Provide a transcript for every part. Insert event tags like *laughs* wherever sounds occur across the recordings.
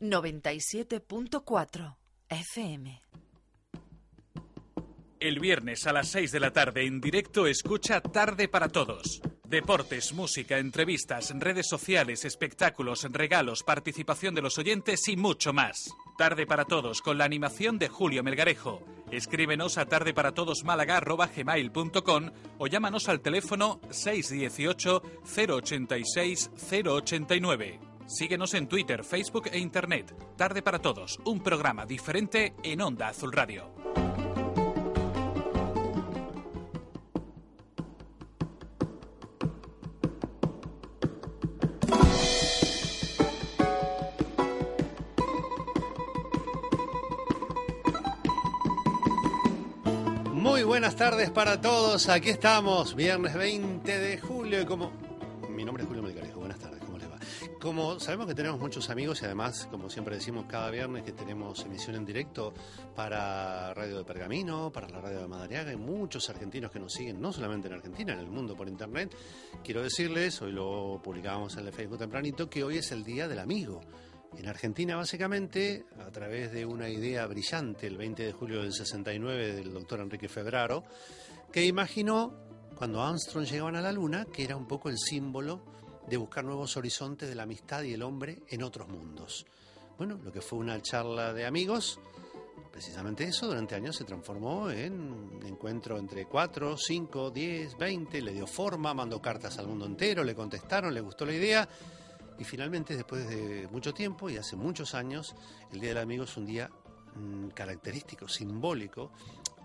97.4 FM. El viernes a las 6 de la tarde en directo escucha Tarde para Todos. Deportes, música, entrevistas, redes sociales, espectáculos, regalos, participación de los oyentes y mucho más. Tarde para Todos con la animación de Julio Melgarejo. Escríbenos a tardeparatodos.málaga.gmail.com o llámanos al teléfono 618 086 089. Síguenos en Twitter, Facebook e Internet. Tarde para Todos, un programa diferente en Onda Azul Radio. Muy buenas tardes para todos. Aquí estamos, viernes 20 de julio. Como. Mi nombre es Julio Como sabemos que tenemos muchos amigos y además, como siempre decimos cada viernes, que tenemos emisión en directo para Radio de Pergamino, para la Radio de Madariaga y muchos argentinos que nos siguen, no solamente en Argentina, en el mundo por internet. Quiero decirles, hoy lo publicábamos en el Facebook tempranito, que hoy es el Día del Amigo. En Argentina, básicamente, a través de una idea brillante, el 20 de julio del 69, del doctor Enrique Febraro, que imaginó, cuando Armstrong llegaban a la Luna, que era un poco el símbolo de buscar nuevos horizontes de la amistad y el hombre en otros mundos. Bueno, lo que fue una charla de amigos, precisamente eso, durante años se transformó en encuentro entre 4, 5, 10, 20, le dio forma, mandó cartas al mundo entero, le contestaron, le gustó la idea y finalmente, después de mucho tiempo y hace muchos años, el Día del Amigo es un día mm, característico, simbólico.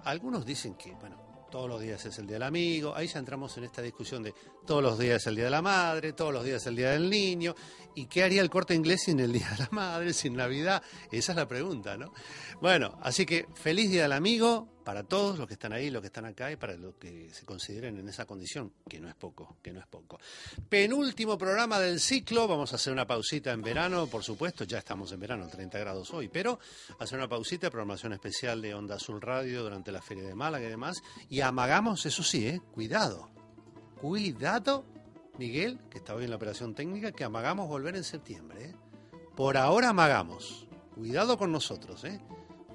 Algunos dicen que, bueno, todos los días es el Día del Amigo. Ahí ya entramos en esta discusión de todos los días es el Día de la Madre, todos los días es el Día del Niño. ¿Y qué haría el corte inglés sin el Día de la Madre, sin Navidad? Esa es la pregunta, ¿no? Bueno, así que feliz Día del Amigo para todos los que están ahí, los que están acá y para los que se consideren en esa condición, que no es poco, que no es poco. Penúltimo programa del ciclo, vamos a hacer una pausita en verano, por supuesto, ya estamos en verano, 30 grados hoy, pero hacer una pausita, programación especial de Onda Azul Radio durante la Feria de Málaga y demás, y amagamos, eso sí, ¿eh? cuidado, cuidado, Miguel, que está hoy en la operación técnica, que amagamos volver en septiembre. ¿eh? Por ahora amagamos, cuidado con nosotros, ¿eh?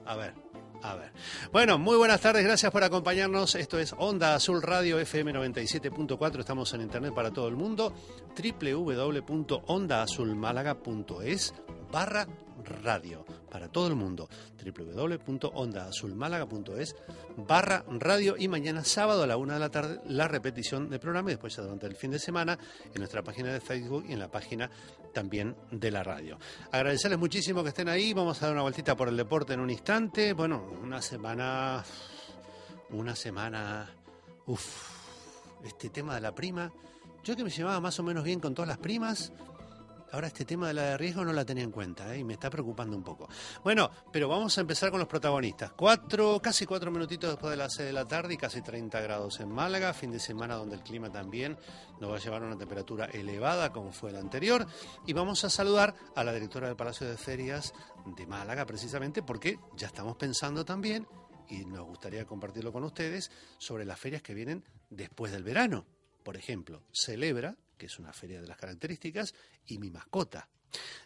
A ver, a ver. Bueno, muy buenas tardes, gracias por acompañarnos. Esto es Onda Azul Radio FM 97.4. Estamos en internet para todo el mundo. www.ondaazulmálaga.es barra radio. Para todo el mundo. www.ondaazulmálaga.es barra radio y mañana sábado a la una de la tarde la repetición del programa y después durante el fin de semana en nuestra página de Facebook y en la página también de la radio. Agradecerles muchísimo que estén ahí, vamos a dar una vueltita por el deporte en un instante, bueno, una semana, una semana, uff, este tema de la prima, yo que me llevaba más o menos bien con todas las primas, ahora este tema de la de riesgo no la tenía en cuenta ¿eh? y me está preocupando un poco. Bueno, pero vamos a empezar con los protagonistas. Cuatro, casi cuatro minutitos después de las seis de la tarde y casi 30 grados en Málaga, fin de semana donde el clima también nos va a llevar a una temperatura elevada como fue el anterior. Y vamos a saludar a la directora del Palacio de Ferias de Málaga precisamente porque ya estamos pensando también y nos gustaría compartirlo con ustedes sobre las ferias que vienen después del verano. Por ejemplo, celebra que es una feria de las características, y mi mascota.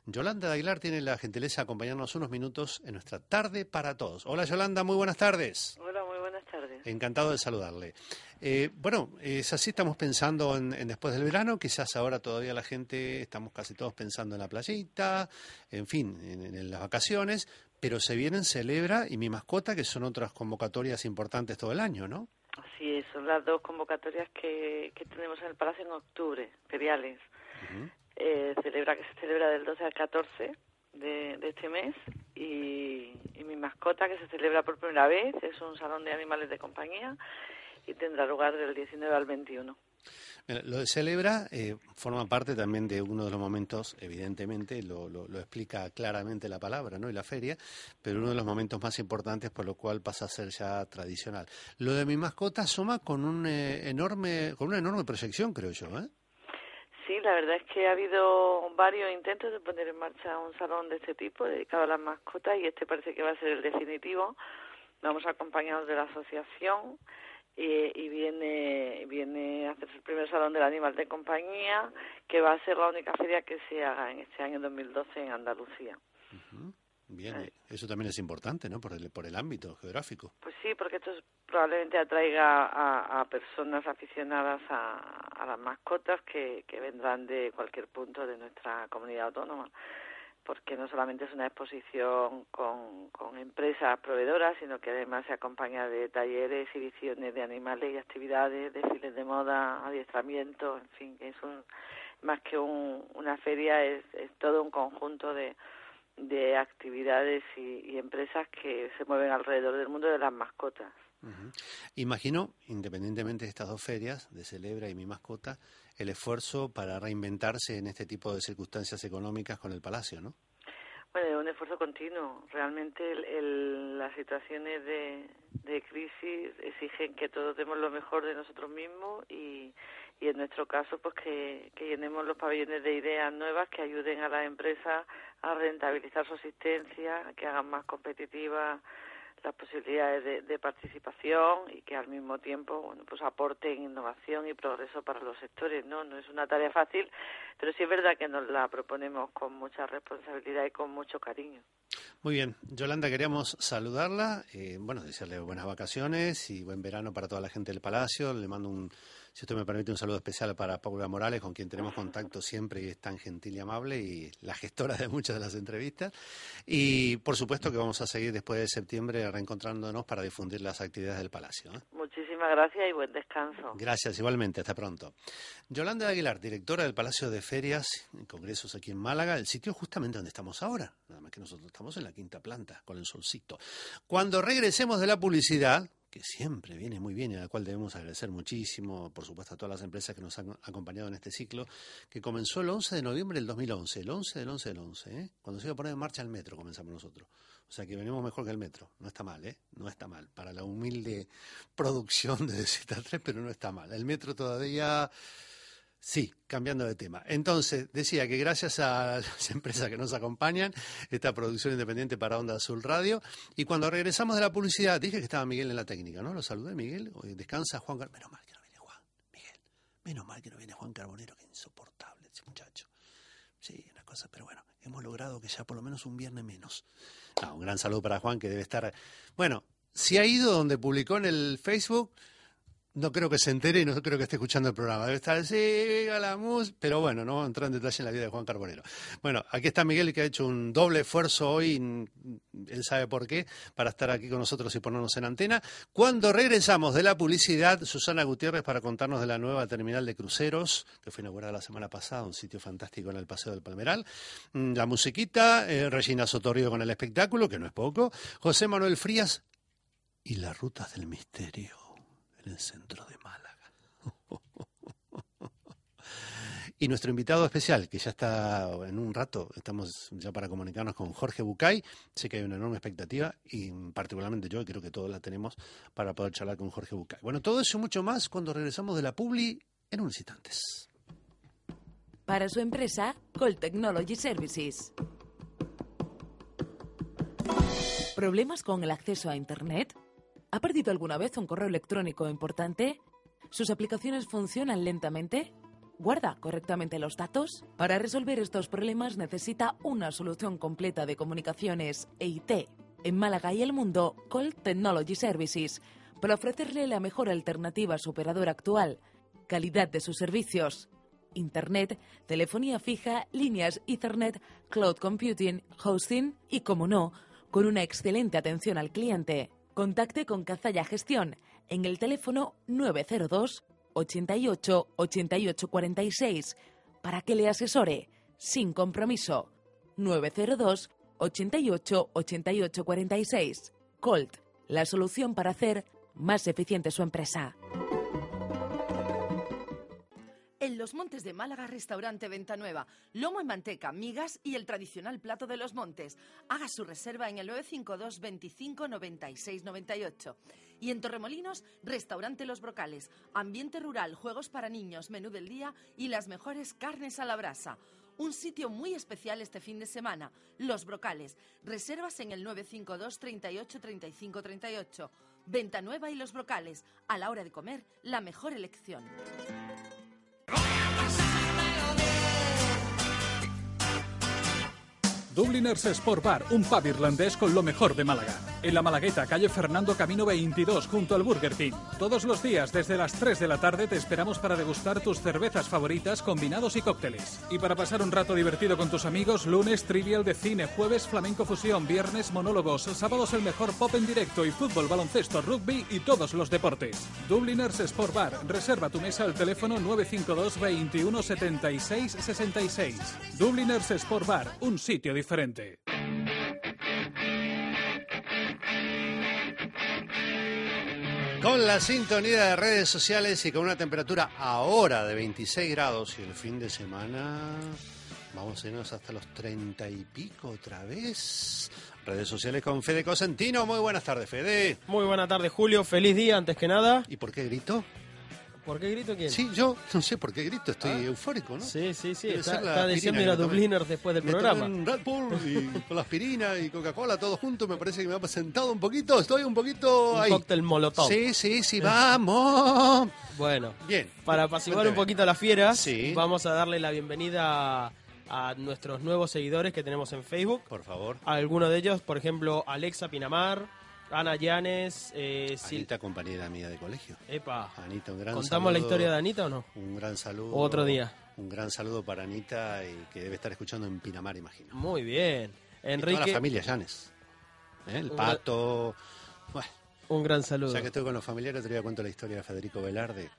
Yolanda de Aguilar tiene la gentileza de acompañarnos unos minutos en nuestra tarde para todos. Hola Yolanda, muy buenas tardes. Hola, muy buenas tardes. Encantado de saludarle. Eh, bueno, es así, estamos pensando en, en, después del verano, quizás ahora todavía la gente, estamos casi todos pensando en la playita, en fin, en, en las vacaciones, pero se vienen Celebra y Mi Mascota, que son otras convocatorias importantes todo el año, ¿no? Son las dos convocatorias que, que tenemos en el Palacio en octubre, feriales. Uh -huh. eh, celebra que se celebra del 12 al 14 de, de este mes y, y, mi mascota que se celebra por primera vez es un salón de animales de compañía y tendrá lugar del 19 al 21. Lo de Celebra eh, forma parte también de uno de los momentos, evidentemente, lo, lo, lo, explica claramente la palabra ¿no? y la feria, pero uno de los momentos más importantes por lo cual pasa a ser ya tradicional. Lo de mi mascota asoma con, un, eh, enorme, con una enorme proyección, creo yo. ¿eh? Sí, la verdad es que ha habido varios intentos de poner en marcha un salón de este tipo dedicado a las mascotas y este parece que va a ser el definitivo. Vamos acompañados de la asociación y, y viene viene a hacerse el primer salón del animal de compañía que va a ser la única feria que se haga en este año 2012 en Andalucía. Bien, eh. eso también es importante, ¿no? Por el, por el ámbito geográfico. Pues sí, porque esto probablemente atraiga a, personas aficionadas a, las mascotas que, que vendrán de cualquier punto de nuestra comunidad autónoma porque no solamente es una exposición con, empresas proveedoras, sino que además se acompaña de talleres, exhibiciones de animales y actividades, desfiles de moda, adiestramiento, en fin, es un, más que un, una feria, es, es todo un conjunto de, de actividades y, empresas que se mueven alrededor del mundo de las mascotas. Imagino, independientemente de estas dos ferias, de Celebra y Mi Mascota, el esfuerzo para reinventarse en este tipo de circunstancias económicas con el Palacio, ¿no? Bueno, un esfuerzo continuo. Realmente las situaciones de, crisis exigen que todos demos lo mejor de nosotros mismos y, y en nuestro caso pues que, que llenemos los pabellones de ideas nuevas que ayuden a las empresas a rentabilizar su asistencia, que hagan más competitiva las posibilidades de, participación y que al mismo tiempo bueno pues aporten innovación y progreso para los sectores no no es una tarea fácil pero sí es verdad que nos la proponemos con mucha responsabilidad y con mucho cariño. Muy bien. Yolanda queríamos saludarla eh, bueno desearle buenas vacaciones y buen verano para toda la gente del Palacio. Le mando un si usted me permite un saludo especial para Paula Morales, con quien tenemos contacto siempre y es tan gentil y amable y la gestora de muchas de las entrevistas. Y por supuesto que vamos a seguir después de septiembre reencontrándonos para difundir las actividades del Palacio. ¿eh? Muchísimas gracias y buen descanso. Gracias, igualmente. Hasta pronto. Yolanda Aguilar, directora del Palacio de Ferias y Congresos aquí en Málaga, el sitio justamente donde estamos ahora. Nada más que nosotros estamos en la quinta planta, con el solcito. Cuando regresemos de la publicidad, que siempre viene muy bien y a la cual debemos agradecer muchísimo, por supuesto, a todas las empresas que nos han acompañado en este ciclo, que comenzó el 11 de noviembre del 2011, el 11 del 11 del 11, ¿eh? cuando se iba a poner en marcha el metro comenzamos nosotros. O sea que venimos mejor que el metro, no está mal, ¿eh? no está mal, para la humilde producción de Z3, pero no está mal. El metro todavía Sí, cambiando de tema. Entonces, decía que gracias a las *laughs* empresas que nos acompañan, esta producción independiente para Onda Azul Radio, y cuando regresamos de la publicidad, dije que estaba Miguel en la técnica, ¿no? Lo saludé, Miguel. Descansa Juan Carbonero. Menos mal que no viene Juan, Miguel. Menos mal que no viene Juan Carbonero, que insoportable ese muchacho. Sí, una cosa, pero bueno, hemos logrado que ya por lo menos un viernes menos. un gran saludo para Juan, que debe estar. Bueno, si ha ido donde publicó en el Facebook no creo que se entere y no creo que esté escuchando el programa. Debe estar, sí, la mus, pero bueno, no vamos a entrar en detalle en la vida de Juan Carbonero. Bueno, aquí está Miguel que ha hecho un doble esfuerzo hoy, él sabe por qué, para estar aquí con nosotros y ponernos en antena. Cuando regresamos de la publicidad, Susana Gutiérrez para contarnos de la nueva terminal de cruceros, que fue inaugurada la semana pasada, un sitio fantástico en el Paseo del Palmeral. Mm, la musiquita, eh, Regina Sotorrio con el espectáculo, que no es poco. José Manuel Frías y las rutas del misterio en el centro de Málaga. *laughs* Y nuestro invitado especial, que ya está en un rato, estamos ya para comunicarnos con Jorge Bucay. Sé que hay una enorme expectativa y particularmente yo creo que todos la tenemos para poder charlar con Jorge Bucay. Bueno, todo eso y mucho más cuando regresamos de la Publi en unos instantes. Para su empresa, Col Technology Services. ¿Problemas con el acceso a Internet? ¿Ha perdido alguna vez un correo electrónico importante? ¿Sus aplicaciones funcionan lentamente? ¿Guarda correctamente los datos? Para resolver estos problemas necesita una solución completa de comunicaciones e IT. En Málaga y el mundo, Call Technology Services, para ofrecerle la mejor alternativa a su operador actual, calidad de sus servicios, Internet, telefonía fija, líneas Ethernet, cloud computing, hosting y, como no, con una excelente atención al cliente. Contacte con Cazalla Gestión en el teléfono 902 88 88 46 para que le asesore sin compromiso. 902 88 88 46. Colt, la solución para hacer más eficiente su empresa. En Los Montes de Málaga, restaurante Venta Nueva. Lomo en manteca, migas y el tradicional plato de los montes. Haga su reserva en el 952 25 96 98. Y en Torremolinos, restaurante Los Brocales. Ambiente rural, juegos para niños, menú del día y las mejores carnes a la brasa. Un sitio muy especial este fin de semana, Los Brocales. Reservas en el 952 38 35 38. Venta Nueva y Los Brocales. A la hora de comer, la mejor elección. Dubliners Sport Bar, un pub irlandés con lo mejor de Málaga. En la Malagueta, calle Fernando Camino 22, junto al Burger King. Todos los días, desde las 3 de la tarde, te esperamos para degustar tus cervezas favoritas, combinados y cócteles. Y para pasar un rato divertido con tus amigos, lunes trivial de cine, jueves flamenco fusión, viernes monólogos, sábados el mejor pop en directo y fútbol, baloncesto, rugby y todos los deportes. Dubliners Sport Bar, reserva tu mesa al teléfono 952 21 76 66. Dubliners Sport Bar, un sitio diferente. Con la sintonía de redes sociales y con una temperatura ahora de 26 grados y el fin de semana vamos a irnos hasta los 30 y pico otra vez. Redes sociales con Fede Cosentino. Muy buenas tardes, Fede. Muy buena tarde, Julio. Feliz día, antes que nada. ¿Y por qué grito? ¿Por qué grito quién? Sí, yo no sé por qué grito, estoy Ah. eufórico, ¿no? sí, sí. sí, Debe Está, la está diciendo a tomé. Dubliners después del Me programa. tomé un Red Bull y *laughs* con la aspirina y Coca-Cola todo junto, me parece que me ha sentado un poquito, estoy un poquito Un ahí. cóctel molotov. Sí, sí, sí, vamos. Bueno, Bien. para apaciguar un poquito las fieras, Sí. vamos a darle la bienvenida a, a nuestros nuevos seguidores que tenemos en Facebook. Por favor. Algunos de ellos, por ejemplo, Alexa Pinamar, Ana Llanes, eh, Sil- Anita, compañera mía de colegio. Epa. Anita, un gran ¿Contamos la historia de Anita o no? Un gran saludo. Otro día. Un gran saludo para Anita y que debe estar escuchando en Pinamar, imagino. Muy bien. Y toda Enrique, la familia Llanes. ¿Eh? El Un pato. Bueno, un gran saludo. ya que estoy con los familiares, te voy a contar la historia de Federico Velarde.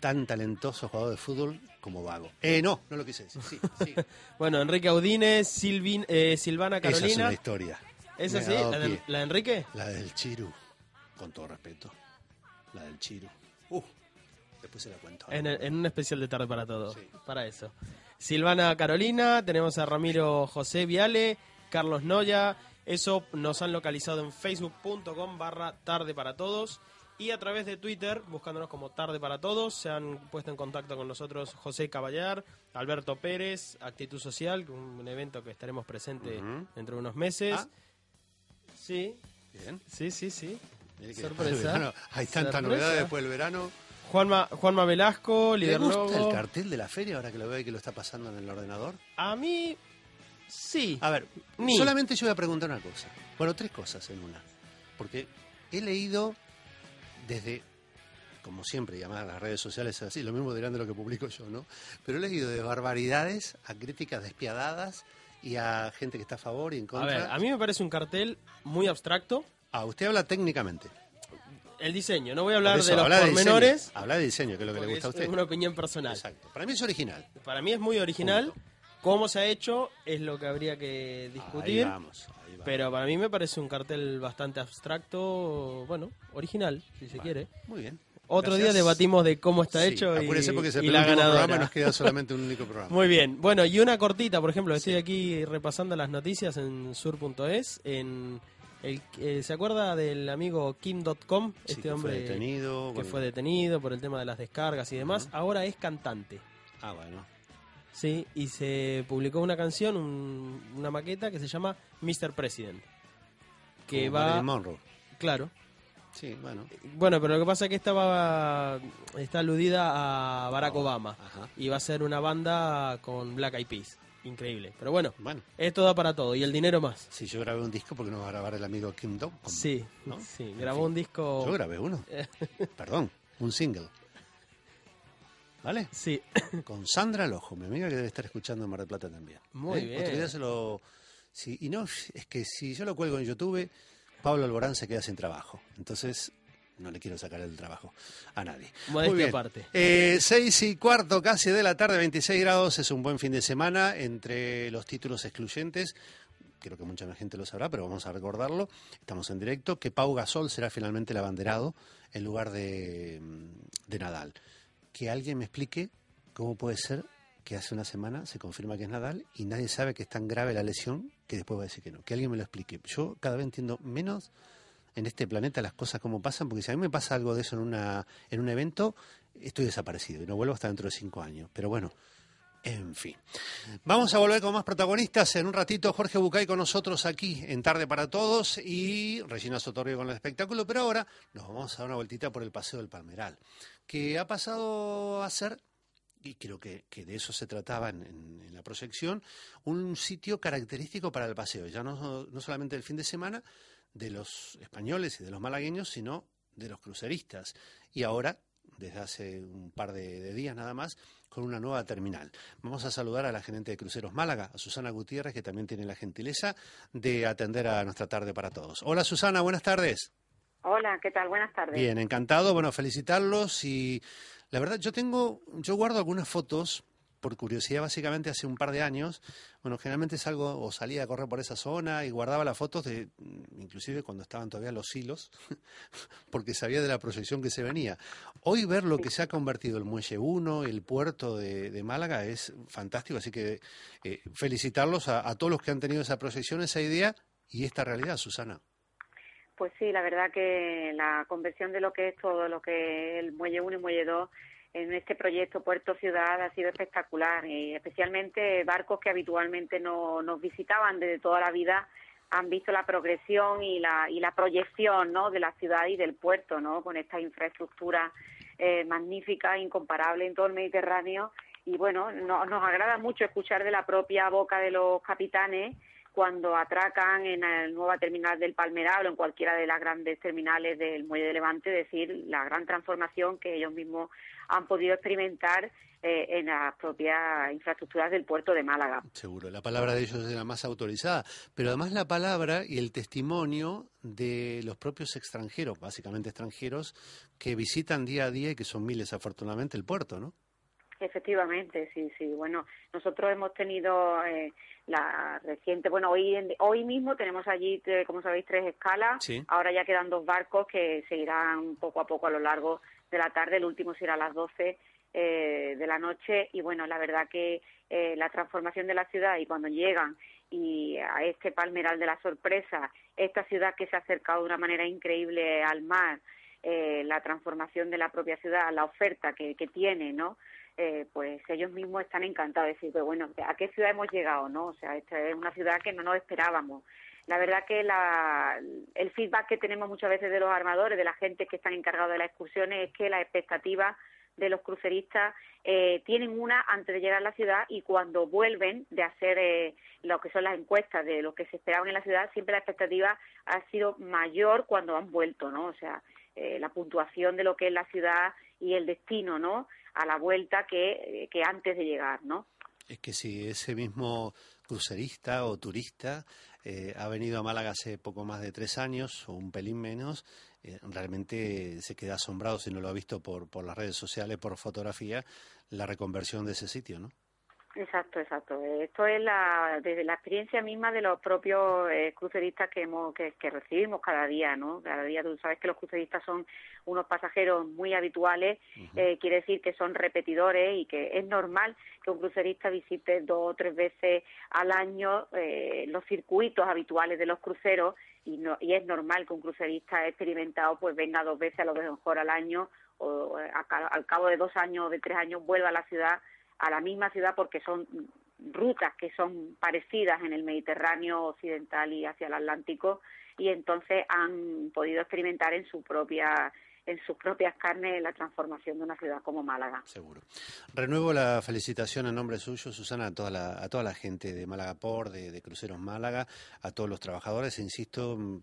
Tan talentoso jugador de fútbol como vago. Eh, no, no lo quise decir. Sí, sí. *laughs* Bueno, Enrique Audines, Silvin, eh, Silvana Esa es Carolina. una historia. ¿Esa Me sí? ha dado ¿La de, pie. la de Enrique? La del Chiru, con todo respeto. La del Chiru. Uh, después se la cuento. En, el- en un especial de tarde para todos. Sí. Para eso. Silvana Carolina, tenemos a Ramiro José Viale, Carlos Noya. Eso nos han localizado en facebook.com barra tarde para todos. Y a través de Twitter, buscándonos como Tarde para Todos, se han puesto en contacto con nosotros José Caballar, Alberto Pérez, Actitud Social, un evento que estaremos presentes Ujú. dentro de unos meses. Ah. Sí, Bien. sí, sí, sí. Sorpresa. *laughs* hay tanta Sorpresa. novedad después del verano. Juanma, Juanma Velasco, ¿Le líder gusta logo. el cartel de la feria ahora que lo veo y que lo está pasando en el ordenador? A mí, sí. A ver, Ni. solamente yo voy a preguntar una cosa. Bueno, tres cosas en una. Porque he leído desde, como siempre, además las redes sociales es así, lo mismo dirán de lo que publico yo, ¿no? Pero he leído de barbaridades a críticas despiadadas y a gente que está a favor y en A contra. ver, a mí me parece un cartel muy abstracto. Ah, usted habla técnicamente. El diseño, no voy a hablar eso, de los habla pormenores. diseño. Habla de diseño, que es lo que le gusta a es usted. una opinión personal. Exacto. Para mí es original. Para mí es muy original. Punto. Cómo se ha hecho es lo que habría que discutir. Ahí vamos. ahí vamos. Pero para mí me parece un cartel bastante abstracto, bueno, original, si se Vale, quiere. Muy bien. Otro Gracias. día debatimos de cómo está Sí, hecho y, porque es el y la ganadora. programa y nos queda solamente un único programa. Muy bien. Bueno, y una cortita, por ejemplo, estoy aquí repasando las noticias en sur.es. En el, eh, ¿Se acuerda del amigo Kim.com? Sí, Este que hombre fue detenido. que bueno. fue detenido por el tema de las descargas y demás. Ahora es cantante. Ah, bueno. Sí, y se publicó una canción, un- una maqueta que se llama Mr. President. Que Como va. Monroe. Claro. Sí, bueno. Bueno, pero lo que pasa es que esta va- está aludida a Barack Obama. ajá. Y va a ser una banda con Black Eyed Peas. Increíble. Pero bueno, Bueno, esto da para todo. Y el dinero más. si yo grabé un disco, porque no va a grabar el amigo Kim Dog? Sí, ¿no? sí. En Grabó fin. un disco. Yo grabé uno. *laughs* Perdón, un single. ¿Vale? Sí. *coughs* Con Sandra Lojo, mi amiga que debe estar escuchando en Mar del Plata también. Muy ¿Eh? bien. Otro día se lo... sí, y no, es que si yo lo cuelgo en YouTube, Pablo Alborán se queda sin trabajo. Entonces, no le quiero sacar el trabajo a nadie. Modestia Muy bien. aparte. Eh, seis y cuarto casi de la tarde, 26 grados, es un buen fin de semana entre los títulos excluyentes. Creo que mucha gente lo sabrá, pero vamos a recordarlo. Estamos en directo, que Pau Gasol será finalmente el abanderado en lugar de, de Nadal. Que alguien me explique cómo puede ser que hace una semana se confirma que es Nadal y nadie sabe que es tan grave la lesión que después va a decir que no. Que alguien me lo explique. Yo cada vez entiendo menos en este planeta las cosas como pasan, porque si a mí me pasa algo de eso en, una, en un evento, estoy desaparecido y no vuelvo hasta dentro de cinco años. Pero bueno, en fin. Vamos a volver con más protagonistas. En un ratito, Jorge Bucay con nosotros aquí en Tarde para Todos y Regina Sotorio con el espectáculo. Pero ahora nos vamos a dar una vueltita por el Paseo del Palmeral, que ha pasado a ser y creo que, de eso se trataba en, la proyección, un sitio característico para el paseo, ya no, no solamente el fin de semana de los españoles y de los malagueños, sino de los cruceristas. Y ahora, desde hace un par de, días nada más, con una nueva terminal. Vamos a saludar a la gerente de Cruceros Málaga, a Susana Gutiérrez, que también tiene la gentileza de atender a nuestra tarde para todos. Hola Susana, buenas tardes. Hola, ¿qué tal? Buenas tardes. Bien, encantado. Bueno, felicitarlos y la verdad, yo tengo, yo guardo algunas fotos por curiosidad básicamente hace un par de años. Bueno, generalmente salgo o salía a correr por esa zona y guardaba las fotos de, mm, inclusive cuando estaban todavía los hilos, *laughs* porque sabía de la proyección que se venía. Hoy ver lo que se ha convertido el Muelle 1, el puerto de, Málaga, es fantástico. Así que eh, felicitarlos a, a todos los que han tenido esa proyección, esa idea y esta realidad, Susana. Pues sí, la verdad que la conversión de lo que es todo lo que el Muelle 1 y Muelle 2 en este proyecto Puerto Ciudad ha sido espectacular y especialmente barcos que habitualmente no nos visitaban desde toda la vida han visto la progresión y la, y la proyección ¿no? de la ciudad y del puerto ¿no? con esta infraestructura eh, magnífica, incomparable en todo el Mediterráneo y bueno, nos agrada mucho escuchar de la propia boca de los capitanes cuando atracan en la nueva terminal del Palmeral o en cualquiera de las grandes terminales del Muelle de Levante, decir la gran transformación que ellos mismos han podido experimentar eh, en las propias infraestructuras del puerto de Málaga. Seguro, la palabra de ellos es la más autorizada, pero además la palabra y el testimonio de los propios extranjeros, básicamente extranjeros, que visitan día a día y que son miles afortunadamente el puerto, ¿no? Efectivamente, sí, sí. Bueno, nosotros hemos tenido eh, la reciente, bueno, hoy hoy mismo tenemos allí, eh, como sabéis, tres escalas. Ahora ya quedan dos barcos que seguirán poco a poco a lo largo de la tarde. El último será a las 12 eh, de la noche. Y bueno, la verdad que la transformación de la ciudad y cuando llegan y a este palmeral de la sorpresa, esta ciudad que se ha acercado de una manera increíble al mar, la transformación de la propia ciudad, la oferta que, que tiene, ¿no? Eh, pues ellos mismos están encantados de decir, pues bueno, ¿a qué ciudad hemos llegado? no O sea, esta es una ciudad que no nos esperábamos. La verdad que la, el feedback que tenemos muchas veces de los armadores, de la gente que están encargados de las excursiones, es que las expectativas de los cruceristas eh, tienen una antes de llegar a la ciudad y cuando vuelven de hacer eh, lo que son las encuestas de lo que se esperaban en la ciudad, siempre la expectativa ha sido mayor cuando han vuelto, ¿no? O sea, la puntuación de lo que es la ciudad y el destino, ¿no? A la vuelta que, que antes de llegar, ¿no? Es que si ese mismo crucerista o turista eh, ha venido a Málaga hace poco más de tres años o un pelín menos, eh, realmente se queda asombrado si no lo ha visto por, por las redes sociales, por fotografía, la reconversión de ese sitio, ¿no? Exacto, exacto. Esto es la, desde la experiencia misma de los propios eh, cruceristas que, hemos, que, recibimos cada día, ¿no? Cada día tú sabes que los cruceristas son unos pasajeros muy habituales, eh, quiere decir que son repetidores y que es normal que un crucerista visite dos o tres veces al año eh, los circuitos habituales de los cruceros y, no, y es normal que un crucerista experimentado pues venga dos veces a lo mejor al año o al cabo de dos años o de tres años vuelva a la ciudad a la misma ciudad porque son rutas que son parecidas en el Mediterráneo occidental y hacia el Atlántico y entonces han podido experimentar en su propia en sus propias carnes la transformación de una ciudad como Málaga. Seguro. Renuevo la felicitación en nombre suyo, Susana, a toda la, a toda la gente de Málaga Por, de, Cruceros Málaga, a todos los trabajadores. Insisto, mm,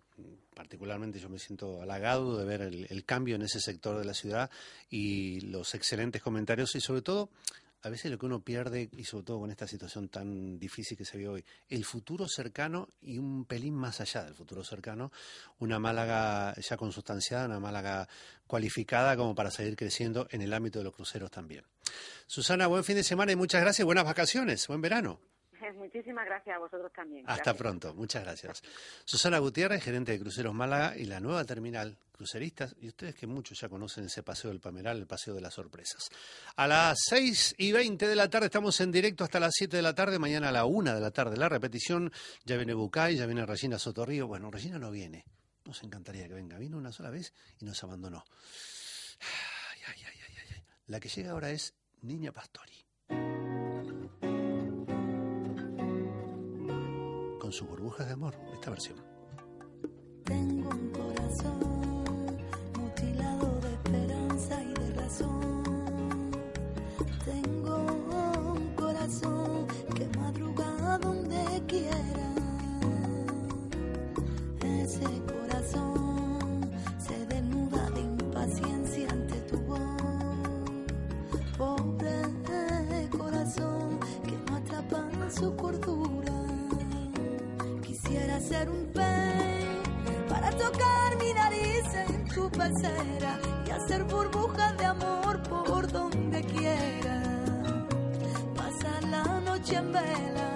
particularmente yo me siento halagado de ver el cambio en ese sector de la ciudad y los excelentes comentarios y sobre todo a veces lo que uno pierde, y sobre todo con esta situación tan difícil que se ve hoy, el futuro cercano y un pelín más allá del futuro cercano, una Málaga ya consustanciada, una Málaga cualificada como para seguir creciendo en el ámbito de los cruceros también. Susana, buen fin de semana y muchas gracias, buenas vacaciones, buen verano. Muchísimas gracias a vosotros también. Hasta pronto, muchas gracias. Susana Gutiérrez, gerente de Cruceros Málaga y la nueva terminal cruceristas, y ustedes que muchos ya conocen ese paseo del Pameral, el paseo de las sorpresas. A las 6 y 20 de la tarde estamos en directo hasta las 7 de la tarde, mañana a la 1 de la tarde la repetición, ya viene Bucay, ya viene Regina Sotorrío, bueno, Regina no viene, nos encantaría que venga, vino una sola vez y nos abandonó. la que llega ahora es Niña Pastori. sus burbujas de amor, esta versión. Tengo un corazón mutilado de esperanza y de razón. Tengo un corazón que madruga donde quiera. Ese corazón se desnuda de impaciencia ante tu voz. Pobre corazón que no atrapa su cordura. Un para tocar mi nariz en tu pecera y hacer burbujas de amor por donde quiera. Pasar la noche en vela,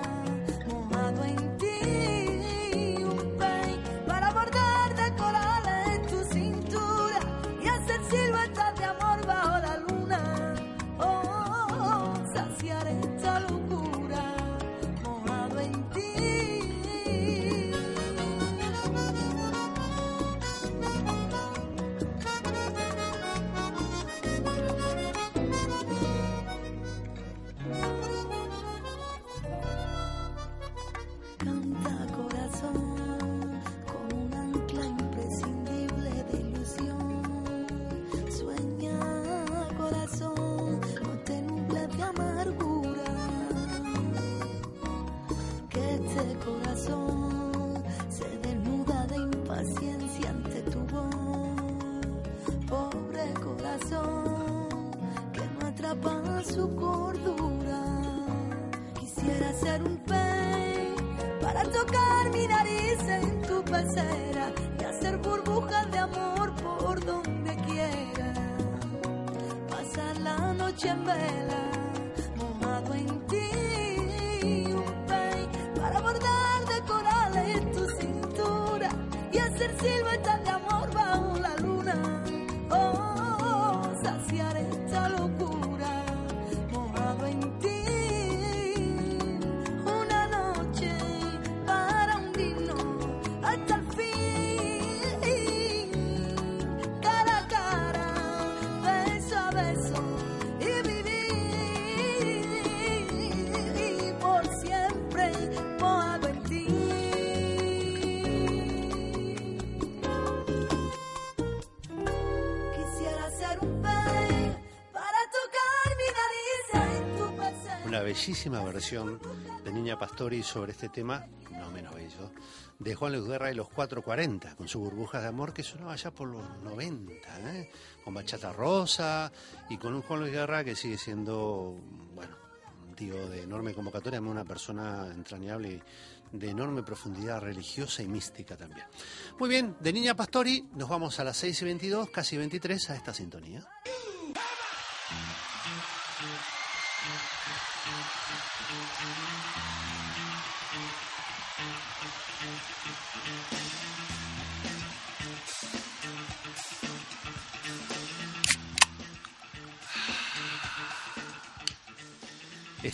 bellísima versión de Niña Pastori sobre este tema, no menos bello, de Juan Luis Guerra y los 440, con su burbujas de amor que sonaba ya por los 90, ¿eh? con Bachata Rosa y con un Juan Luis Guerra que sigue siendo, bueno, un tío de enorme convocatoria, una persona entrañable y de enorme profundidad religiosa y mística también. Muy bien, de Niña Pastori nos vamos a las 6 y 22, casi 23, a esta sintonía.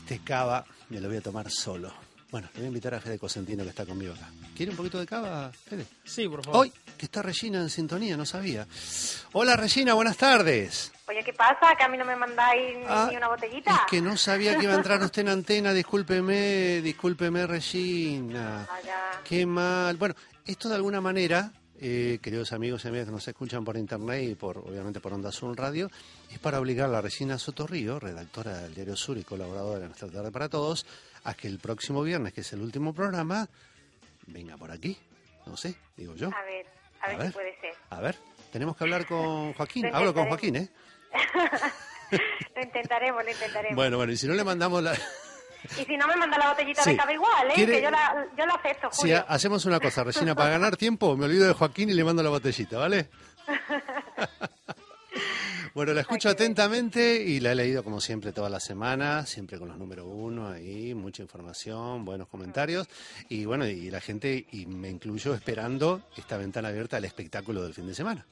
Este cava me lo voy a tomar solo. Bueno, le voy a invitar a Fede Cosentino que está conmigo acá. ¿Quiere un poquito de cava, Fede? Sí, por favor. Hoy, que está Regina en sintonía, no sabía. Hola Regina, buenas tardes. Oye, ¿qué pasa? ¿Que a mí no me mandáis Ah, ni una botellita? Es que no sabía que iba a entrar usted en antena, discúlpeme, discúlpeme Regina. Vaya. Qué mal. Bueno, esto de alguna manera, eh, queridos amigos y amigas que nos escuchan por internet y por obviamente por Onda Azul Radio, es para obligar a la Regina Sotorrío, redactora del Diario Sur y colaboradora de Nuestra Tarde para Todos, a que el próximo viernes, que es el último programa, venga por aquí. No sé, digo yo. A ver, a ver, A ver. si puede ser. A ver, tenemos que hablar con *laughs* Joaquín. Lo Hablo con. Joaquín, ¿eh? *laughs* lo intentaremos, lo intentaremos. Bueno, bueno, y si no le mandamos la... Y si no me manda la botellita Sí. de cava igual, ¿eh? ¿Quiere- Que yo la, yo la acepto, Julio. ha- hacemos una cosa, Regina, para ganar tiempo, me olvido de Joaquín y le mando la botellita, ¿vale? *laughs* Bueno, la escucho atentamente y la he leído como siempre toda la semana, siempre con los número uno ahí, mucha información, buenos comentarios y bueno, y la gente, y me incluyo esperando esta ventana abierta al espectáculo del fin de semana.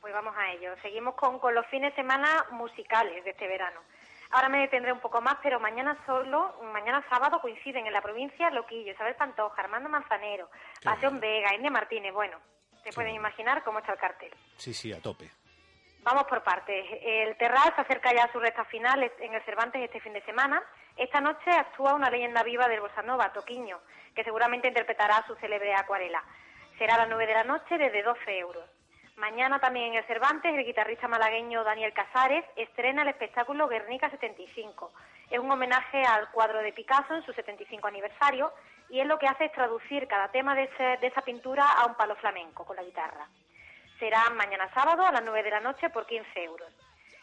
Pues vamos a ello. Seguimos con, con los fines de semana musicales de este verano. Ahora me detendré un poco más, pero mañana solo, mañana sábado coinciden en la provincia Loquillo, Isabel Pantoja, Armando Manzanero, Pasión Vega, India Martínez. Bueno, se pueden imaginar cómo está el cartel. Sí, sí, a tope. Vamos por partes. El Terral se acerca ya a su recta final en el Cervantes este fin de semana. Esta noche actúa una leyenda viva del Bossa Nova, Toquiño, que seguramente interpretará su célebre acuarela. Será a las 9 de la noche desde 12 euros. Mañana también en el Cervantes el guitarrista malagueño Daniel Casares estrena el espectáculo Guernica 75. Es un homenaje al cuadro de Picasso en su 75 aniversario y él lo que hace es traducir cada tema de, esa pintura a un palo flamenco con la guitarra. Será mañana sábado a las 9 de la noche por 15 euros.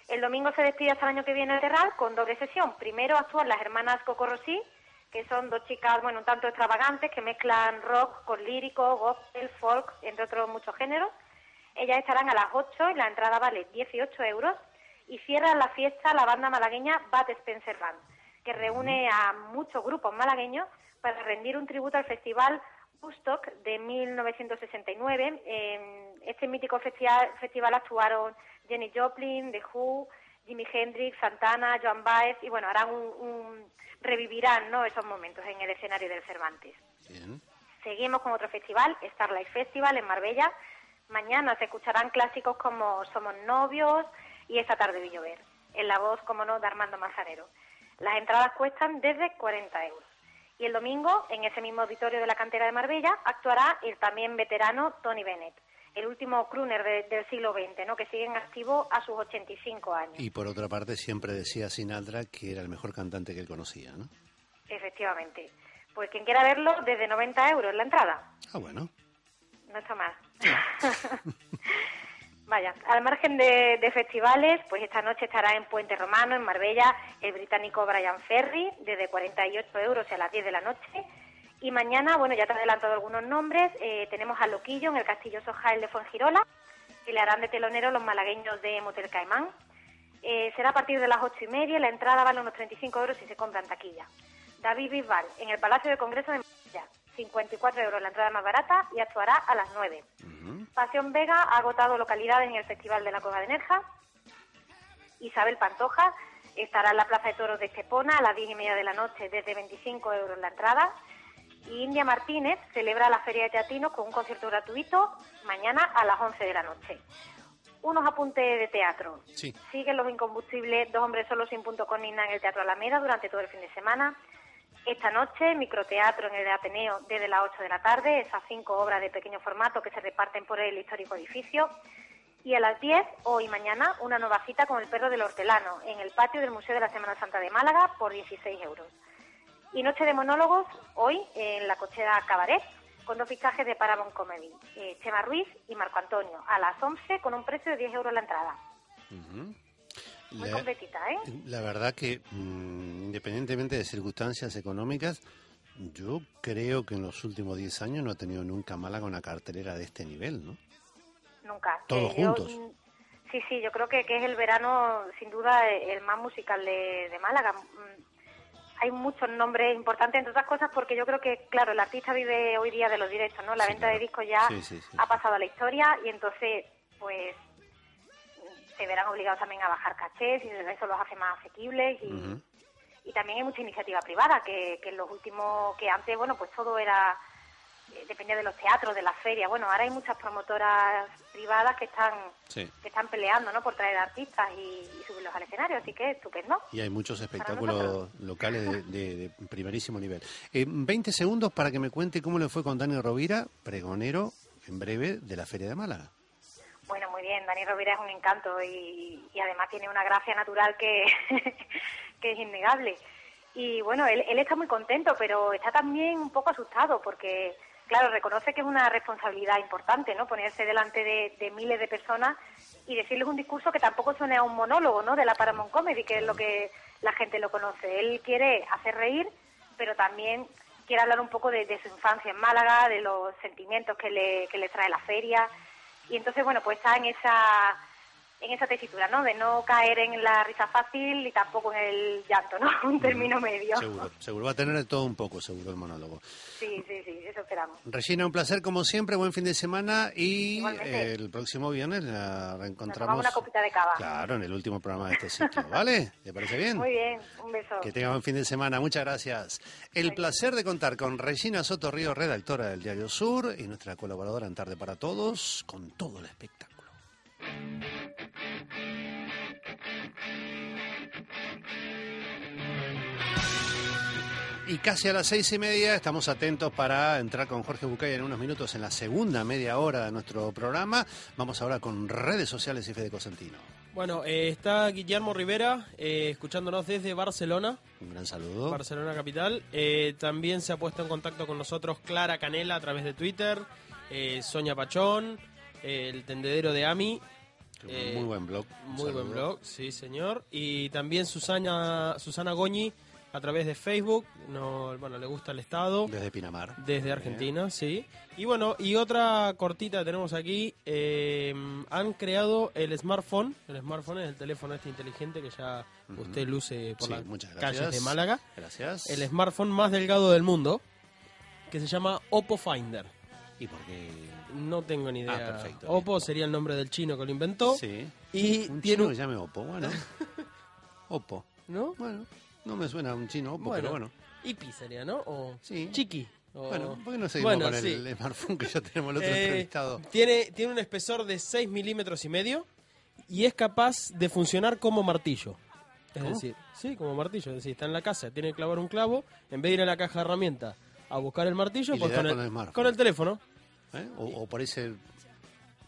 El domingo se despide hasta el año que viene el Terral con doble sesión. Primero actúan las hermanas Coco que son dos chicas, bueno, un tanto extravagantes, que mezclan rock con lírico, gospel, folk, entre otros muchos géneros. Ellas estarán a las 8 y la entrada vale 18 euros. Y cierran la fiesta la banda malagueña Bat Spencer Band, que reúne a muchos grupos malagueños para rendir un tributo al festival Woodstock de 1969. En este mítico festival, festival actuaron Jenny Joplin, The Who, Jimi Hendrix, Santana, Joan Baez y bueno, harán un, revivirán ¿no? esos momentos en el escenario del Cervantes. Seguimos con otro festival, Starlight Festival en Marbella. Mañana se escucharán clásicos como Somos novios y Esta tarde vi llover, en la voz, como no, de Armando Manzanero. Las entradas cuestan desde 40 euros. Y el domingo, en ese mismo auditorio de la cantera de Marbella, actuará el también veterano Tony Bennett el último crooner del siglo XX, ¿no? que sigue en activo a sus 85 años. Y por otra parte, siempre decía Sinatra que era el mejor cantante que él conocía, ¿no? Efectivamente. Pues quien quiera verlo, desde 90 euros la entrada. Ah, bueno. No está mal. *laughs* Vaya, al margen de, festivales, pues esta noche estará en Puente Romano, en Marbella, el británico Brian Ferry, desde 48 euros a las 10 de la noche y mañana, bueno, ya te he adelantado algunos nombres, eh, tenemos a Loquillo en el Castillo Sojael de Fuengirola, que le harán de telonero los malagueños de Motel Caimán. Eh, será a partir de las ocho y media, la entrada vale unos 35 euros si se compra en taquilla. David Bisbal, en el Palacio de Congreso de Marbella, 54 euros la entrada más barata y actuará a las 9. Pasión Vega ha agotado localidades en el Festival de la Cueva de Nerja. Isabel Pantoja estará en la Plaza de Toros de Estepona a las 10 y media de la noche desde 25 euros la entrada. Y India Martínez celebra la Feria de Teatinos con un concierto gratuito mañana a las 11 de la noche. Unos apuntes de teatro. Siguen los incombustibles Dos hombres solos sin punto con Nina en el Teatro Alameda durante todo el fin de semana. Esta noche, microteatro en el Ateneo desde las 8 de la tarde, esas cinco obras de pequeño formato que se reparten por el histórico edificio. Y a las 10, hoy y mañana, una nueva cita con el perro del hortelano en el patio del Museo de la Semana Santa de Málaga por 16 euros. Y noche de monólogos hoy en la cochera Cabaret, con dos fichajes de Paramount Comedy, eh, Chema Ruiz y Marco Antonio, a las 11 con un precio de 10 euros la entrada. Muy la, completita, ¿eh? La verdad que, mm, independientemente de circunstancias económicas, yo creo que en los últimos 10 años no ha tenido nunca mala con una cartelera de este nivel, ¿no? Nunca. Todos juntos. sí, sí, yo creo que, que, es el verano, sin duda, el más musical de, de Málaga. Mm, hay muchos nombres importantes, entre otras cosas, porque yo creo que, claro, el artista vive hoy día de los directos, ¿no? La venta de discos ya ha pasado a la historia y entonces, pues, se verán obligados también a bajar cachés y eso los hace más asequibles y, y también hay mucha iniciativa privada, que, que en los últimos, que antes, bueno, pues todo era eh, dependía de los teatros, de las ferias. Bueno, ahora hay muchas promotoras privadas que están que están peleando ¿no? por traer artistas y, subirlos al escenario, así que estupendo. Y hay muchos espectáculos locales *laughs* de, primerísimo nivel. Eh, 20 segundos para que me cuente cómo le fue con Dani Rovira, pregonero en breve de la Feria de Málaga. Bien, Dani Rovira es un encanto y, además tiene una gracia natural que, *laughs* que es innegable. Y bueno, él, él está muy contento, pero está también un poco asustado porque claro, reconoce que es una responsabilidad importante, ¿no? Ponerse delante de, miles de personas y decirles un discurso que tampoco suene a un monólogo, ¿no? De la Paramount Comedy, que es lo que la gente lo conoce. Él quiere hacer reír, pero también quiere hablar un poco de, su infancia en Málaga, de los sentimientos que le, que le trae la feria. Y entonces, bueno, pues está en esa en esa tesitura, ¿no? De no caer en la risa fácil y tampoco en el llanto, ¿no? *laughs* Un término medio. Seguro, seguro. Va a tener de todo un poco, seguro, el monólogo. Sí, sí, sí, eso esperamos. Regina, un placer como siempre, buen fin de semana y el próximo viernes la reencontramos. una copita de cava. Claro, en el último programa de este ciclo, *laughs* ¿vale? ¿Te parece bien? Muy bien, un beso. Que tenga buen fin de semana, muchas gracias. El placer de contar con Regina Soto Río, redactora del Diario Sur y nuestra colaboradora en Tarde para Todos, con todo el espectáculo. Y casi a las seis y media estamos atentos para entrar con Jorge Bucay en unos minutos en la segunda media hora de nuestro programa. Vamos ahora con redes sociales y Fede Cosentino. Bueno, eh, está Guillermo Rivera eh, escuchándonos desde Barcelona. Un gran saludo. Barcelona capital. Eh, también se ha puesto en contacto con nosotros Clara Canela a través de Twitter, Sonia Pachón, el tendedero de Ami muy buen blog. Muy buen blog, sí, señor. Y también Susana, Susana Goñi a través de Facebook. No, bueno, le gusta el estado. Desde Pinamar. Desde Argentina, sí. Y bueno, y otra cortita que tenemos aquí. Eh, han creado el smartphone. El smartphone es el teléfono este inteligente que ya usted luce por las calles de Málaga. Gracias. El smartphone más delgado del mundo. Que se llama Oppo Finder. ¿Y por qué? No tengo ni idea. Ah, perfecto. Oppo sería el nombre del chino que lo inventó. Sí. Y un tiene chino un- que llame Oppo, bueno. *laughs* Oppo. ¿No? Bueno, no me suena a un chino Oppo, pero bueno. Ipi sería, ¿no? O Sí. Chiqui. o- Bueno, ¿por qué no seguimos Bueno, con sí. el smartphone que ya tenemos el otro *laughs* Eh, entrevistado? Tiene, tiene un espesor de 6 milímetros y medio y es capaz de funcionar como martillo. Es ¿Cómo? decir, sí, como martillo. Es decir, está en la casa, tiene que clavar un clavo, en vez de ir a la caja de herramientas a buscar el martillo, pues con con el, el smartphone. con el teléfono. ¿Eh? O, o por ahí se,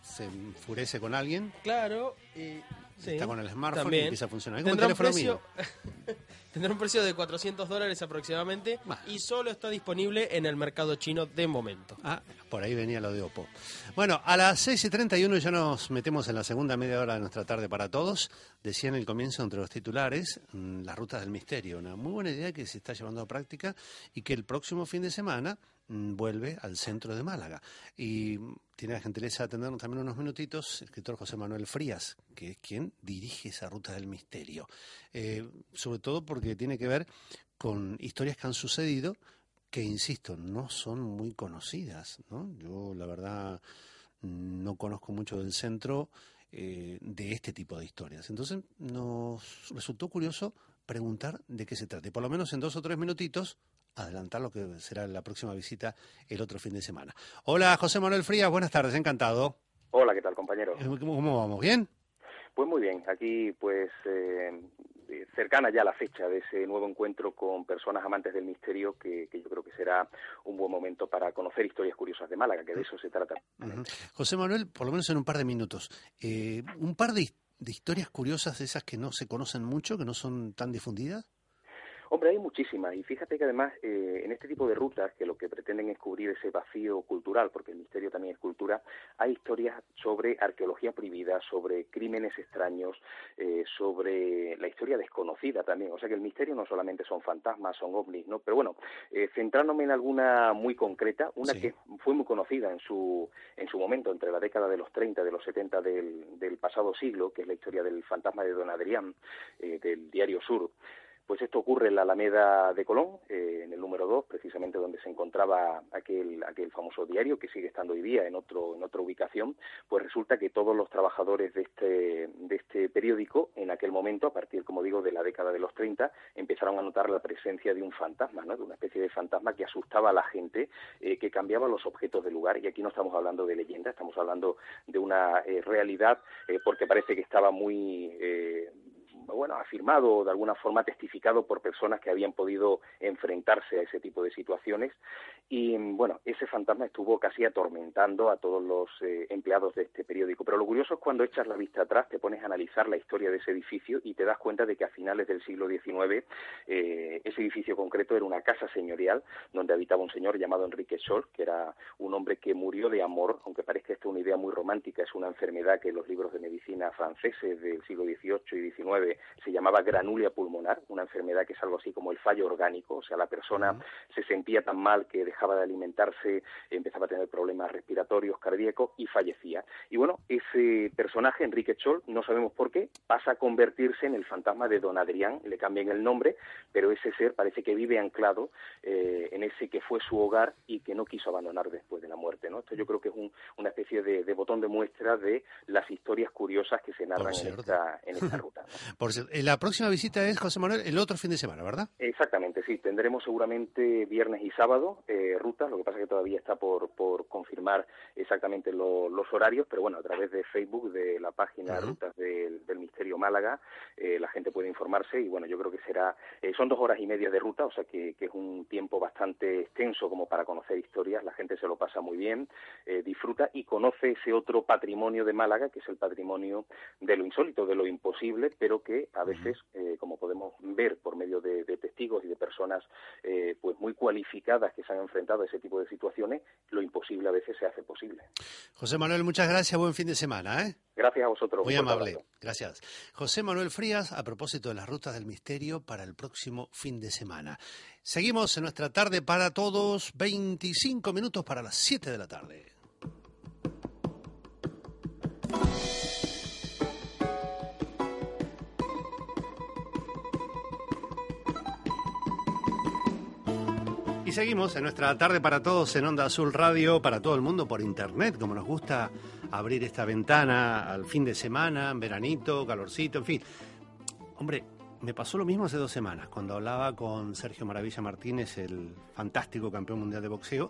se enfurece con alguien, Claro, y sí, está con el smartphone y también. empieza a funcionar. Es como el teléfono precio, mío. *laughs* tendrá un precio de 400 dólares aproximadamente Bah. y solo está disponible en el mercado chino de momento. Ah, por ahí venía lo de Oppo. Bueno, a las 6 y 31 ya nos metemos en la segunda media hora de nuestra tarde para todos. Decía en el comienzo entre los titulares, mm, las rutas del misterio. Una muy buena idea que se está llevando a práctica y que el próximo fin de semana mm, vuelve al centro de Málaga. Y mm, tiene la gentileza de atendernos también unos minutitos el escritor José Manuel Frías, que es quien dirige esa ruta del misterio. Eh, sobre todo porque tiene que ver con historias que han sucedido que, insisto, no son muy conocidas. ¿no? Yo, la verdad, no conozco mucho del centro eh, de este tipo de historias. Entonces, nos resultó curioso preguntar de qué se trata. Y por lo menos en dos o tres minutitos, adelantar lo que será la próxima visita el otro fin de semana. Hola, José Manuel Frías, buenas tardes, encantado. Hola, ¿qué tal, compañero? Eh, ¿Cómo, cómo vamos? ¿Bien? Pues muy bien, aquí pues eh, eh, cercana ya la fecha de ese nuevo encuentro con personas amantes del misterio que, yo creo que será un buen momento para conocer historias curiosas de Málaga, que de eso se trata. José Manuel, por lo menos en un par de minutos, eh, un par de, de historias curiosas de esas que no se conocen mucho, que no son tan difundidas. Hombre, hay muchísimas y fíjate que además eh, en este tipo de rutas que lo que pretenden es cubrir ese vacío cultural, porque el misterio también es cultura, hay historias sobre arqueología prohibida, sobre crímenes extraños, eh, sobre la historia desconocida también. O sea que el misterio no solamente son fantasmas, son ovnis, ¿no? Pero bueno, eh, centrándome en alguna muy concreta, una Sí. que fue muy conocida en su en su momento entre la década de los 30 de los 70 del, del pasado siglo, que es la historia del fantasma de Don Adrián eh, del diario Sur. Pues esto ocurre en la Alameda de Colón, eh, en el número 2, precisamente donde se encontraba aquel, aquel famoso diario que sigue estando hoy día en, otro, en otra ubicación. Pues resulta que todos los trabajadores de este, de este periódico, en aquel momento, a partir, como digo, de la década de los 30, empezaron a notar la presencia de un fantasma, ¿no? de una especie de fantasma que asustaba a la gente, eh, que cambiaba los objetos del lugar. Y aquí no estamos hablando de leyenda, estamos hablando de una eh, realidad, porque parece que estaba muy. Bueno, afirmado o de alguna forma testificado por personas que habían podido enfrentarse a ese tipo de situaciones. Y bueno, ese fantasma estuvo casi atormentando a todos los eh, empleados de este periódico. Pero lo curioso es cuando echas la vista atrás, te pones a analizar la historia de ese edificio y te das cuenta de que a finales del siglo XIX eh, ese edificio concreto era una casa señorial donde habitaba un señor llamado Enrique Scholl, que era un hombre que murió de amor, aunque parezca esto una idea muy romántica, es una enfermedad que los libros de medicina franceses del siglo XVIII y XIX se llamaba granulia pulmonar, una enfermedad que es algo así como el fallo orgánico, o sea, la persona se sentía tan mal que dejaba de alimentarse, empezaba a tener problemas respiratorios, cardíacos y fallecía. Y bueno, ese personaje, Enrique Scholl, no sabemos por qué, pasa a convertirse en el fantasma de Don Adrián, le cambian el nombre, pero ese ser parece que vive anclado eh, en ese que fue su hogar y que no quiso abandonar después de la muerte. ¿no? Esto yo creo que es un- una especie de, de botón de muestra de las historias curiosas que se narran en esta, en esta *laughs* ruta. ¿no? Por cierto, eh, la próxima visita es, José Manuel, el otro fin de semana, ¿verdad? Exactamente, sí. Tendremos seguramente viernes y sábado eh, rutas, lo que pasa que todavía está por, por confirmar exactamente lo- los horarios, pero bueno, a través de Facebook, de la página Ujú. Rutas del, del Misterio Málaga, eh, la gente puede informarse y bueno, yo creo que será, eh, son dos horas y media de ruta, o sea que, que es un tiempo bastante extenso como para conocer historias, la gente se lo pasa muy bien, disfruta y conoce ese otro patrimonio de Málaga, que es el patrimonio de lo insólito, de lo imposible, pero que a veces, eh, como podemos ver por medio de, de testigos y de personas eh, pues muy cualificadas que se han enfrentado a ese tipo de situaciones, lo imposible a veces se hace posible. José Manuel, muchas gracias, buen fin de semana, ¿eh? Gracias a vosotros. Muy amable, gracias. José Manuel Frías, a propósito de las rutas del misterio para el próximo fin de semana. Seguimos en nuestra tarde para todos, 25 minutos para las 7 de la tarde. Seguimos en nuestra tarde para todos en Onda Azul Radio, para todo el mundo por internet, como nos gusta abrir esta ventana al fin de semana, en veranito, calorcito, en fin. Hombre, me pasó lo mismo hace dos semanas, cuando hablaba con Sergio Maravilla Martínez, el fantástico campeón mundial de boxeo,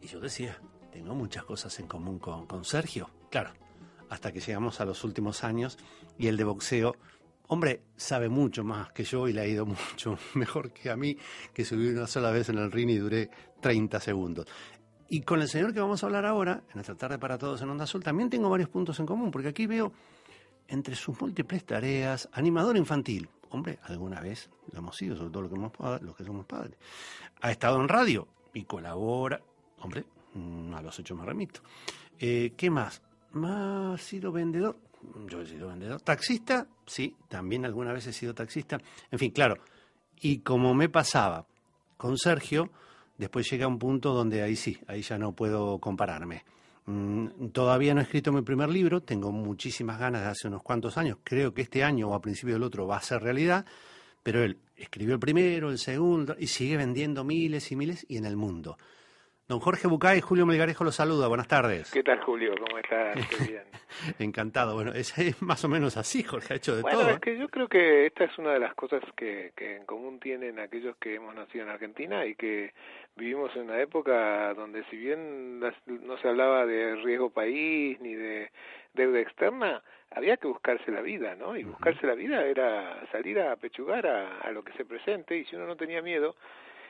y yo decía, tengo muchas cosas en común con, con Sergio. Claro, hasta que llegamos a los últimos años y el de boxeo hombre, sabe mucho más que yo y le ha ido *laughs* mucho mejor que a mí, que subí una sola vez en el ring y duré 30 segundos. Y con el señor que vamos a hablar ahora, en esta tarde para todos en Onda Azul, también tengo varios puntos en común, porque aquí veo entre sus múltiples tareas, animador infantil. Hombre, alguna vez lo hemos sido, sobre todo los que, somos, los que somos padres. Ha estado en radio y colabora. Hombre, mm, a los hechos me remito. Eh, ¿Qué más? Más sido vendedor yo he sido vendedor. Taxista, sí, también alguna vez he sido taxista. En fin, claro. Y como me pasaba con Sergio, después llega un punto donde ahí sí, ahí ya no puedo compararme. Mm, todavía no he escrito mi primer libro, tengo muchísimas ganas de hace unos cuantos años, creo que este año o a principio del otro va a ser realidad, pero él escribió el primero, el segundo y sigue vendiendo miles y miles y en el mundo. Don Jorge Bucay, Julio Melgarejo lo saluda. Buenas tardes. ¿Qué tal, Julio? ¿Cómo estás? *laughs* bien. Encantado. Bueno, es, más o menos así, Jorge ha hecho de todo. Bueno, es que yo creo que esta es una de las cosas que, que en común tienen aquellos que hemos nacido en Argentina y que vivimos en una época donde si bien no se hablaba de riesgo país ni de deuda externa, había que buscarse la vida, ¿no? Y buscarse la vida era salir a pechugar a, a lo que se presente y si uno no tenía miedo,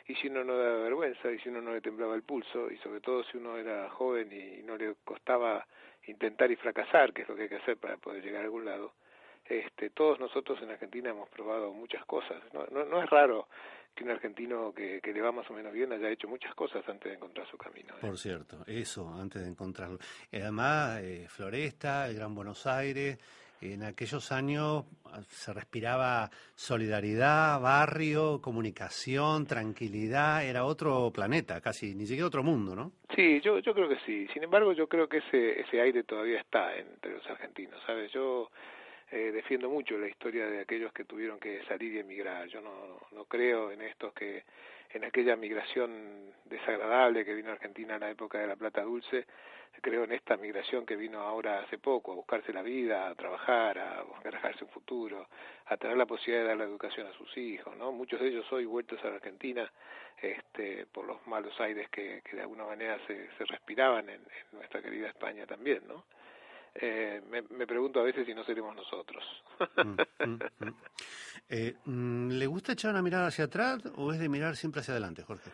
y si uno no daba vergüenza y si uno no le temblaba el pulso y sobre todo si uno era joven y no le costaba intentar y fracasar, que es lo que hay que hacer para poder llegar a algún lado, este, todos nosotros en Argentina hemos probado muchas cosas. No, no, es raro que un argentino que, que, le va más o menos bien haya hecho muchas cosas antes de encontrar su camino. ¿eh? Por cierto, eso, antes de encontrarlo. además, eh, Floresta, el Gran Buenos Aires, en aquellos años ah, se respiraba solidaridad, barrio, comunicación, tranquilidad, era otro planeta, casi, ni siquiera otro mundo, ¿no? Sí, yo, yo creo que sí. Sin embargo, yo creo que ese, ese aire todavía está entre los argentinos, ¿sabes? Yo eh, defiendo mucho la historia de aquellos que tuvieron que salir y emigrar. Yo no, creo en estos que en aquella migración desagradable que vino a Argentina en la época de la Plata Dulce, creo en esta migración que vino ahora hace poco, a buscarse la vida, a trabajar, a buscar un futuro, a tener la posibilidad de dar la educación a sus hijos, ¿no? Muchos de ellos hoy vueltos a la Argentina este, por los malos aires que, que de alguna manera se, se respiraban en, en nuestra querida España también, ¿no? Eh, me, me, pregunto a veces si no seremos nosotros. Mm, mm, *laughs* mm. Eh, ¿Le gusta echar una mirada hacia atrás o es de mirar siempre hacia adelante, Jorge?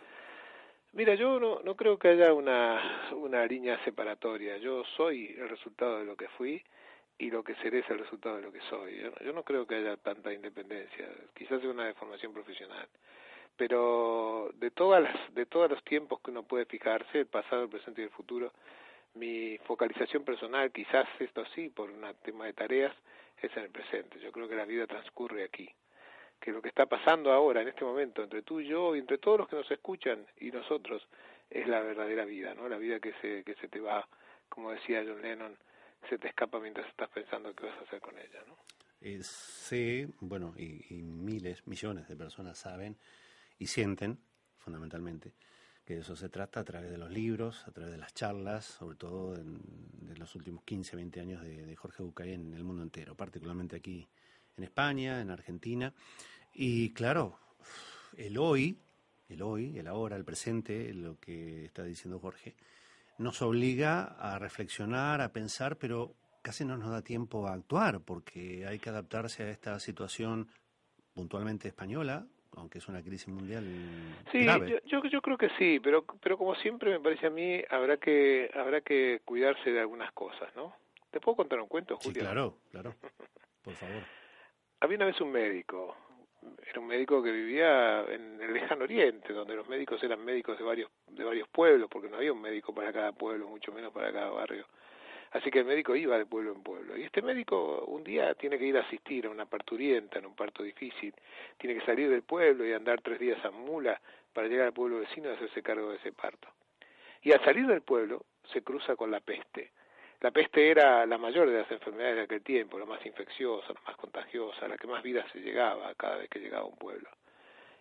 Mira, yo no, no creo que haya una, una línea separatoria. Yo soy el resultado de lo que fui y lo que seré es el resultado de lo que soy. Yo, yo no creo que haya tanta independencia. Quizás sea una deformación profesional. Pero de todas las, de todos los tiempos que uno puede fijarse, el pasado, el presente y el futuro, mi focalización personal, quizás esto sí, por un tema de tareas, es en el presente. Yo creo que la vida transcurre aquí. Que lo que está pasando ahora, en este momento, entre tú y yo, y entre todos los que nos escuchan y nosotros, es la verdadera vida, ¿no? La vida que se, que se te va, como decía John Lennon, se te escapa mientras estás pensando qué vas a hacer con ella, ¿no? Eh, sí, bueno, y, y miles, millones de personas saben y sienten, fundamentalmente, que de eso se trata a través de los libros, a través de las charlas, sobre todo en, de los últimos 15, 20 años de, de, Jorge Bucay en el mundo entero, particularmente aquí en España, en Argentina. Y claro, el hoy, el hoy, el ahora, el presente, lo que está diciendo Jorge, nos obliga a reflexionar, a pensar, pero casi no nos da tiempo a actuar, porque hay que adaptarse a esta situación puntualmente española, aunque es una crisis mundial sí, grave. Yo, yo, creo que sí, pero pero como siempre me parece a mí habrá que habrá que cuidarse de algunas cosas, ¿no? ¿Te puedo contar un cuento, Julio? Sí, claro, claro. Por favor. *laughs* Había una vez un médico, era un médico que vivía en el lejano oriente, donde los médicos eran médicos de varios de varios pueblos, porque no había un médico para cada pueblo, mucho menos para cada barrio. Así que el médico iba de pueblo en pueblo. Y este médico un día tiene que ir a asistir a una parturienta en un parto difícil, tiene que salir del pueblo y andar tres días a mula para llegar al pueblo vecino y hacerse cargo de ese parto. Y al salir del pueblo se cruza con la peste. La peste era la mayor de las enfermedades de aquel tiempo, la más infecciosa, la más contagiosa, la que más vida se llegaba cada vez que llegaba a un pueblo.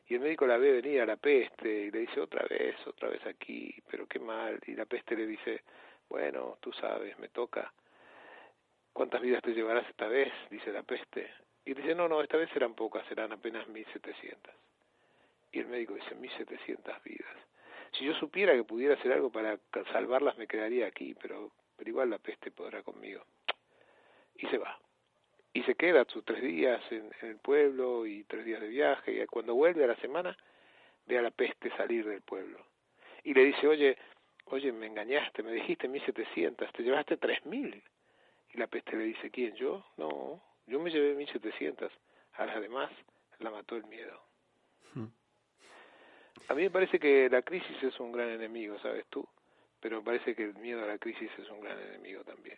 Y el médico la ve venir a la peste y le dice otra vez, otra vez aquí, pero qué mal. Y la peste le dice, bueno, tú sabes, me toca. ¿Cuántas vidas te llevarás esta vez? Dice la peste. Y dice, no, no, esta vez serán pocas, serán apenas 1700. Y el médico dice, 1700 vidas. Si yo supiera que pudiera hacer algo para salvarlas, me quedaría aquí, pero, pero igual la peste podrá conmigo. Y se va. Y se queda sus tres días en, en el pueblo y tres días de viaje. Y cuando vuelve a la semana, ve a la peste salir del pueblo. Y le dice, oye, oye, me engañaste, me dijiste 1700, te llevaste 3000. Y la peste le dice, ¿quién? ¿Yo? No, yo me llevé 1700. A las demás la mató el miedo. Hmm. A mí me parece que la crisis es un gran enemigo, ¿sabes tú? Pero me parece que el miedo a la crisis es un gran enemigo también.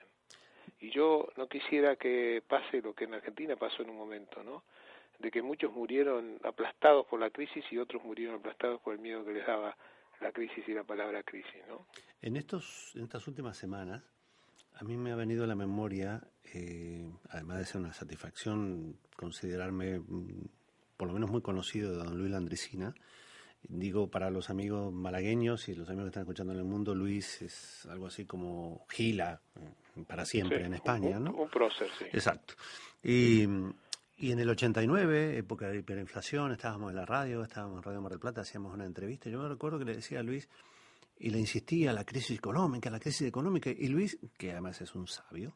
Y yo no quisiera que pase lo que en Argentina pasó en un momento, ¿no? De que muchos murieron aplastados por la crisis y otros murieron aplastados por el miedo que les daba la crisis y la palabra crisis, ¿no? En, estos, en estas últimas semanas, a mí me ha venido a la memoria, eh, además de ser una satisfacción considerarme mm, por lo menos muy conocido de don Luis Landricina, digo para los amigos malagueños y los amigos que están escuchando en el mundo, Luis es algo así como Gila eh, para siempre en España, ¿no? Un prócer, sí. Exacto. Y y en el 89, época de hiperinflación, estábamos en la radio, estábamos en Radio Mar del Plata, hacíamos una entrevista. Yo me recuerdo que le decía a Luis, y le insistía, la crisis económica, la crisis económica. Y Luis, que además es un sabio,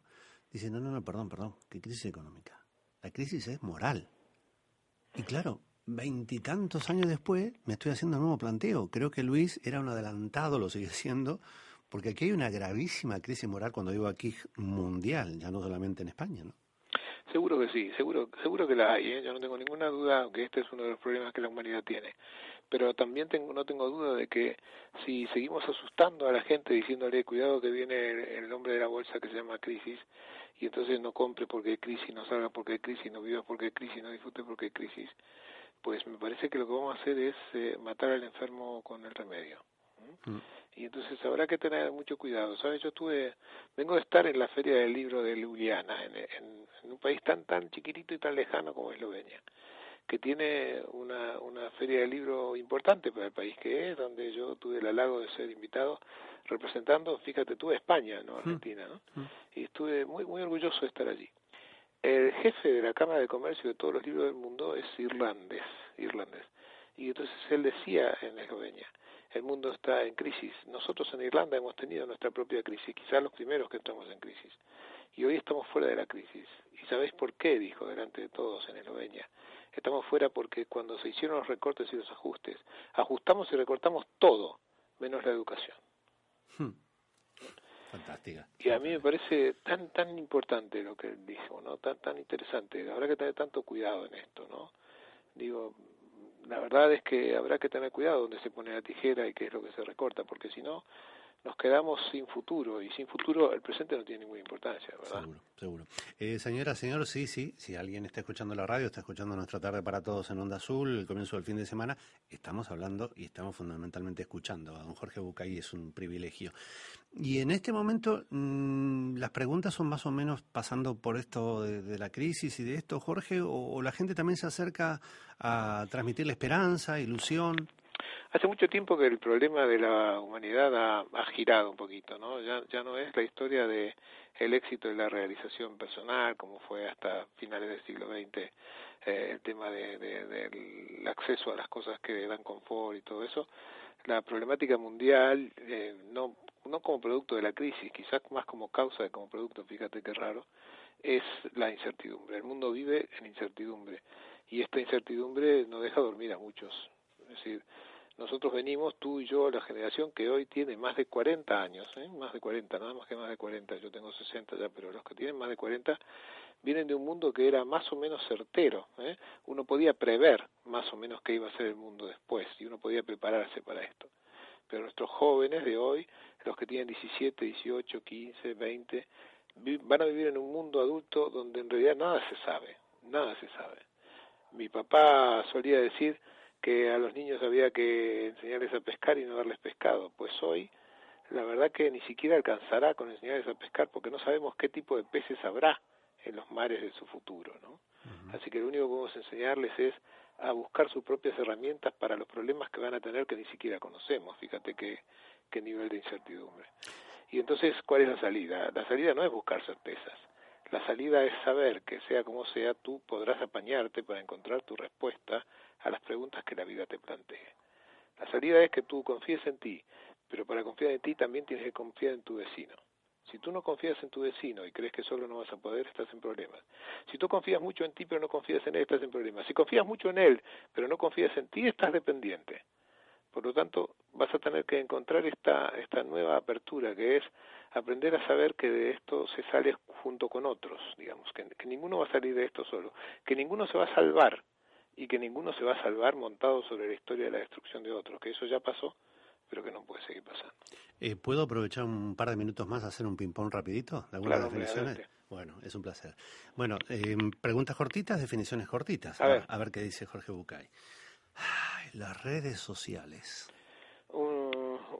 dice, no, no, no, perdón, perdón, ¿qué crisis económica? La crisis es moral. Y claro, veintitantos años después me estoy haciendo un nuevo planteo. Creo que Luis era un adelantado, lo sigue siendo, porque aquí hay una gravísima crisis moral, cuando digo aquí mundial, ya no solamente en España, ¿no? Seguro que sí, seguro, seguro que la hay, ¿eh? yo no tengo ninguna duda que este es uno de los problemas que la humanidad tiene. Pero también tengo, no tengo duda de que si seguimos asustando a la gente diciéndole cuidado que viene el, nombre de la bolsa que se llama crisis y entonces no compre porque hay crisis, no salga porque hay crisis, no viva porque hay crisis, no disfrute porque hay crisis, pues me parece que lo que vamos a hacer es eh, matar al enfermo con el remedio. Y entonces habrá que tener mucho cuidado. ¿Sabes? Yo estuve, vengo de estar en la Feria del Libro de Ljubljana, en, en, un país tan, tan chiquitito y tan lejano como Eslovenia, que tiene una, una feria del libro importante para el país que es, donde yo tuve el halago de ser invitado representando, fíjate tú, España, no Argentina, ¿no? Y estuve muy, muy orgulloso de estar allí. El jefe de la Cámara de Comercio de todos los libros del mundo es irlandés, irlandés. Y entonces él decía en Eslovenia, el mundo está en crisis. Nosotros en Irlanda hemos tenido nuestra propia crisis, quizás los primeros que entramos en crisis. Y hoy estamos fuera de la crisis. ¿Y sabéis por qué? Dijo delante de todos en Eslovenia. Estamos fuera porque cuando se hicieron los recortes y los ajustes, ajustamos y recortamos todo, menos la educación. Hmm. Fantástica. Y a mí me parece tan tan importante lo que él dijo, ¿no? Tan tan interesante. Habrá que tener tanto cuidado en esto, ¿no? Digo, la verdad es que habrá que tener cuidado donde se pone la tijera y qué es lo que se recorta, porque si no, nos quedamos sin futuro y sin futuro el presente no tiene ninguna importancia, ¿verdad? Seguro, seguro. Eh, señora, señor, sí, sí, si alguien está escuchando la radio, está escuchando nuestra tarde para todos en Onda Azul, el comienzo del fin de semana, estamos hablando y estamos fundamentalmente escuchando a don Jorge Bucay, es un privilegio. Y en este momento mmm, las preguntas son más o menos pasando por esto de, la crisis y de esto, Jorge, o, la gente también se acerca a transmitir la esperanza, ilusión. Hace mucho tiempo que el problema de la humanidad ha, girado un poquito, ¿no? Ya, ya no es la historia de el éxito de la realización personal, como fue hasta finales del siglo XX, eh, el tema de, del acceso a las cosas que dan confort y todo eso. La problemática mundial, eh, no, no como producto de la crisis, quizás más como causa de como producto, fíjate qué raro, es la incertidumbre. El mundo vive en incertidumbre y esta incertidumbre no deja dormir a muchos. Es decir, nosotros venimos, tú y yo, la generación que hoy tiene más de 40 años, ¿eh? más de 40, nada más que más de 40, yo tengo 60 ya, pero los que tienen más de 40 vienen de un mundo que era más o menos certero. ¿eh? Uno podía prever más o menos qué iba a ser el mundo después y uno podía prepararse para esto. Pero nuestros jóvenes de hoy, los que tienen 17, 18, 15, 20, van a vivir en un mundo adulto donde en realidad nada se sabe, nada se sabe. Mi papá solía decir que a los niños había que enseñarles a pescar y no darles pescado. Pues hoy, la verdad que ni siquiera alcanzará con enseñarles a pescar porque no sabemos qué tipo de peces habrá en los mares de su futuro, ¿no? Así que lo único que podemos enseñarles es a buscar sus propias herramientas para los problemas que van a tener que ni siquiera conocemos. Fíjate qué, qué nivel de incertidumbre. Y entonces, ¿cuál es la salida? La salida no es buscar certezas. La salida es saber que sea como sea, tú podrás apañarte para encontrar tu respuesta a las preguntas que la vida te plantee. La salida es que tú confíes en ti, pero para confiar en ti también tienes que confiar en tu vecino. Si tú no confías en tu vecino y crees que solo no vas a poder, estás en problemas. Si tú confías mucho en ti pero no confías en él, estás en problemas. Si confías mucho en él pero no confías en ti, estás dependiente. Por lo tanto, vas a tener que encontrar esta, esta nueva apertura, que es aprender a saber que de esto se sale junto con otros, digamos, que, ninguno va a salir de esto solo, que ninguno se va a salvar y que ninguno se va a salvar montado sobre la historia de la destrucción de otros, que eso ya pasó, pero que no puede seguir pasando. Eh, ¿Puedo aprovechar un par de minutos más a hacer un ping-pong rapidito de algunas definiciones? Bueno, es un placer. Bueno, eh, preguntas cortitas, definiciones cortitas. A, ver. a ver qué dice Jorge Bucay las redes sociales.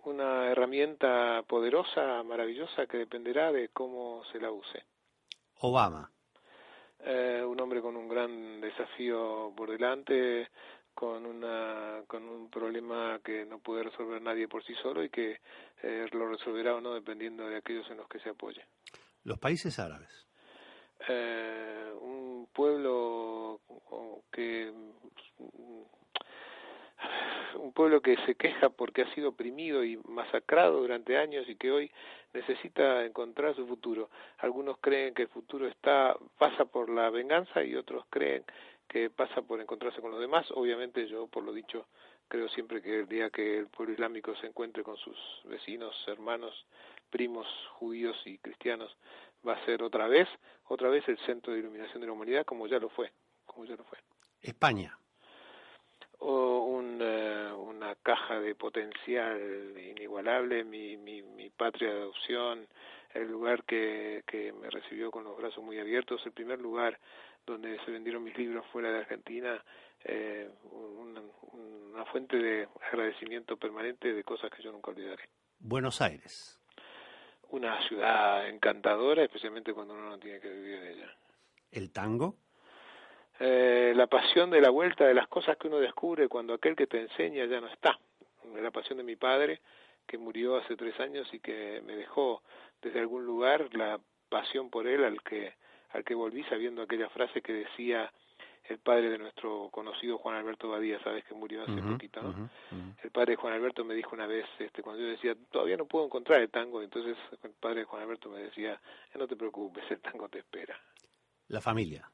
Una herramienta poderosa, maravillosa, que dependerá de cómo se la use. Obama. Eh, un hombre con un gran desafío por delante, con una con un problema que no puede resolver nadie por sí solo y que eh, lo resolverá o no dependiendo de aquellos en los que se apoye. Los países árabes. Eh, un pueblo que un pueblo que se queja porque ha sido oprimido y masacrado durante años y que hoy necesita encontrar su futuro. Algunos creen que el futuro está pasa por la venganza y otros creen que pasa por encontrarse con los demás. Obviamente yo, por lo dicho, creo siempre que el día que el pueblo islámico se encuentre con sus vecinos, hermanos, primos judíos y cristianos, va a ser otra vez, otra vez el centro de iluminación de la humanidad como ya lo fue, como ya lo fue. España o un, eh, una caja de potencial inigualable, mi, mi, mi patria de adopción, el lugar que, que me recibió con los brazos muy abiertos, el primer lugar donde se vendieron mis libros fuera de Argentina, eh, una, una fuente de agradecimiento permanente de cosas que yo nunca olvidaré. Buenos Aires. Una ciudad encantadora, especialmente cuando uno no tiene que vivir en ella. ¿El tango? Eh, la pasión de la vuelta de las cosas que uno descubre cuando aquel que te enseña ya no está. La pasión de mi padre, que murió hace tres años y que me dejó desde algún lugar la pasión por él al que, al que volví sabiendo aquella frase que decía el padre de nuestro conocido Juan Alberto Badía, sabes que murió hace poquito, ¿no? El padre de Juan Alberto me dijo una vez, este, cuando yo decía, todavía no puedo encontrar el tango, entonces el padre de Juan Alberto me decía, no te preocupes, el tango te espera. La familia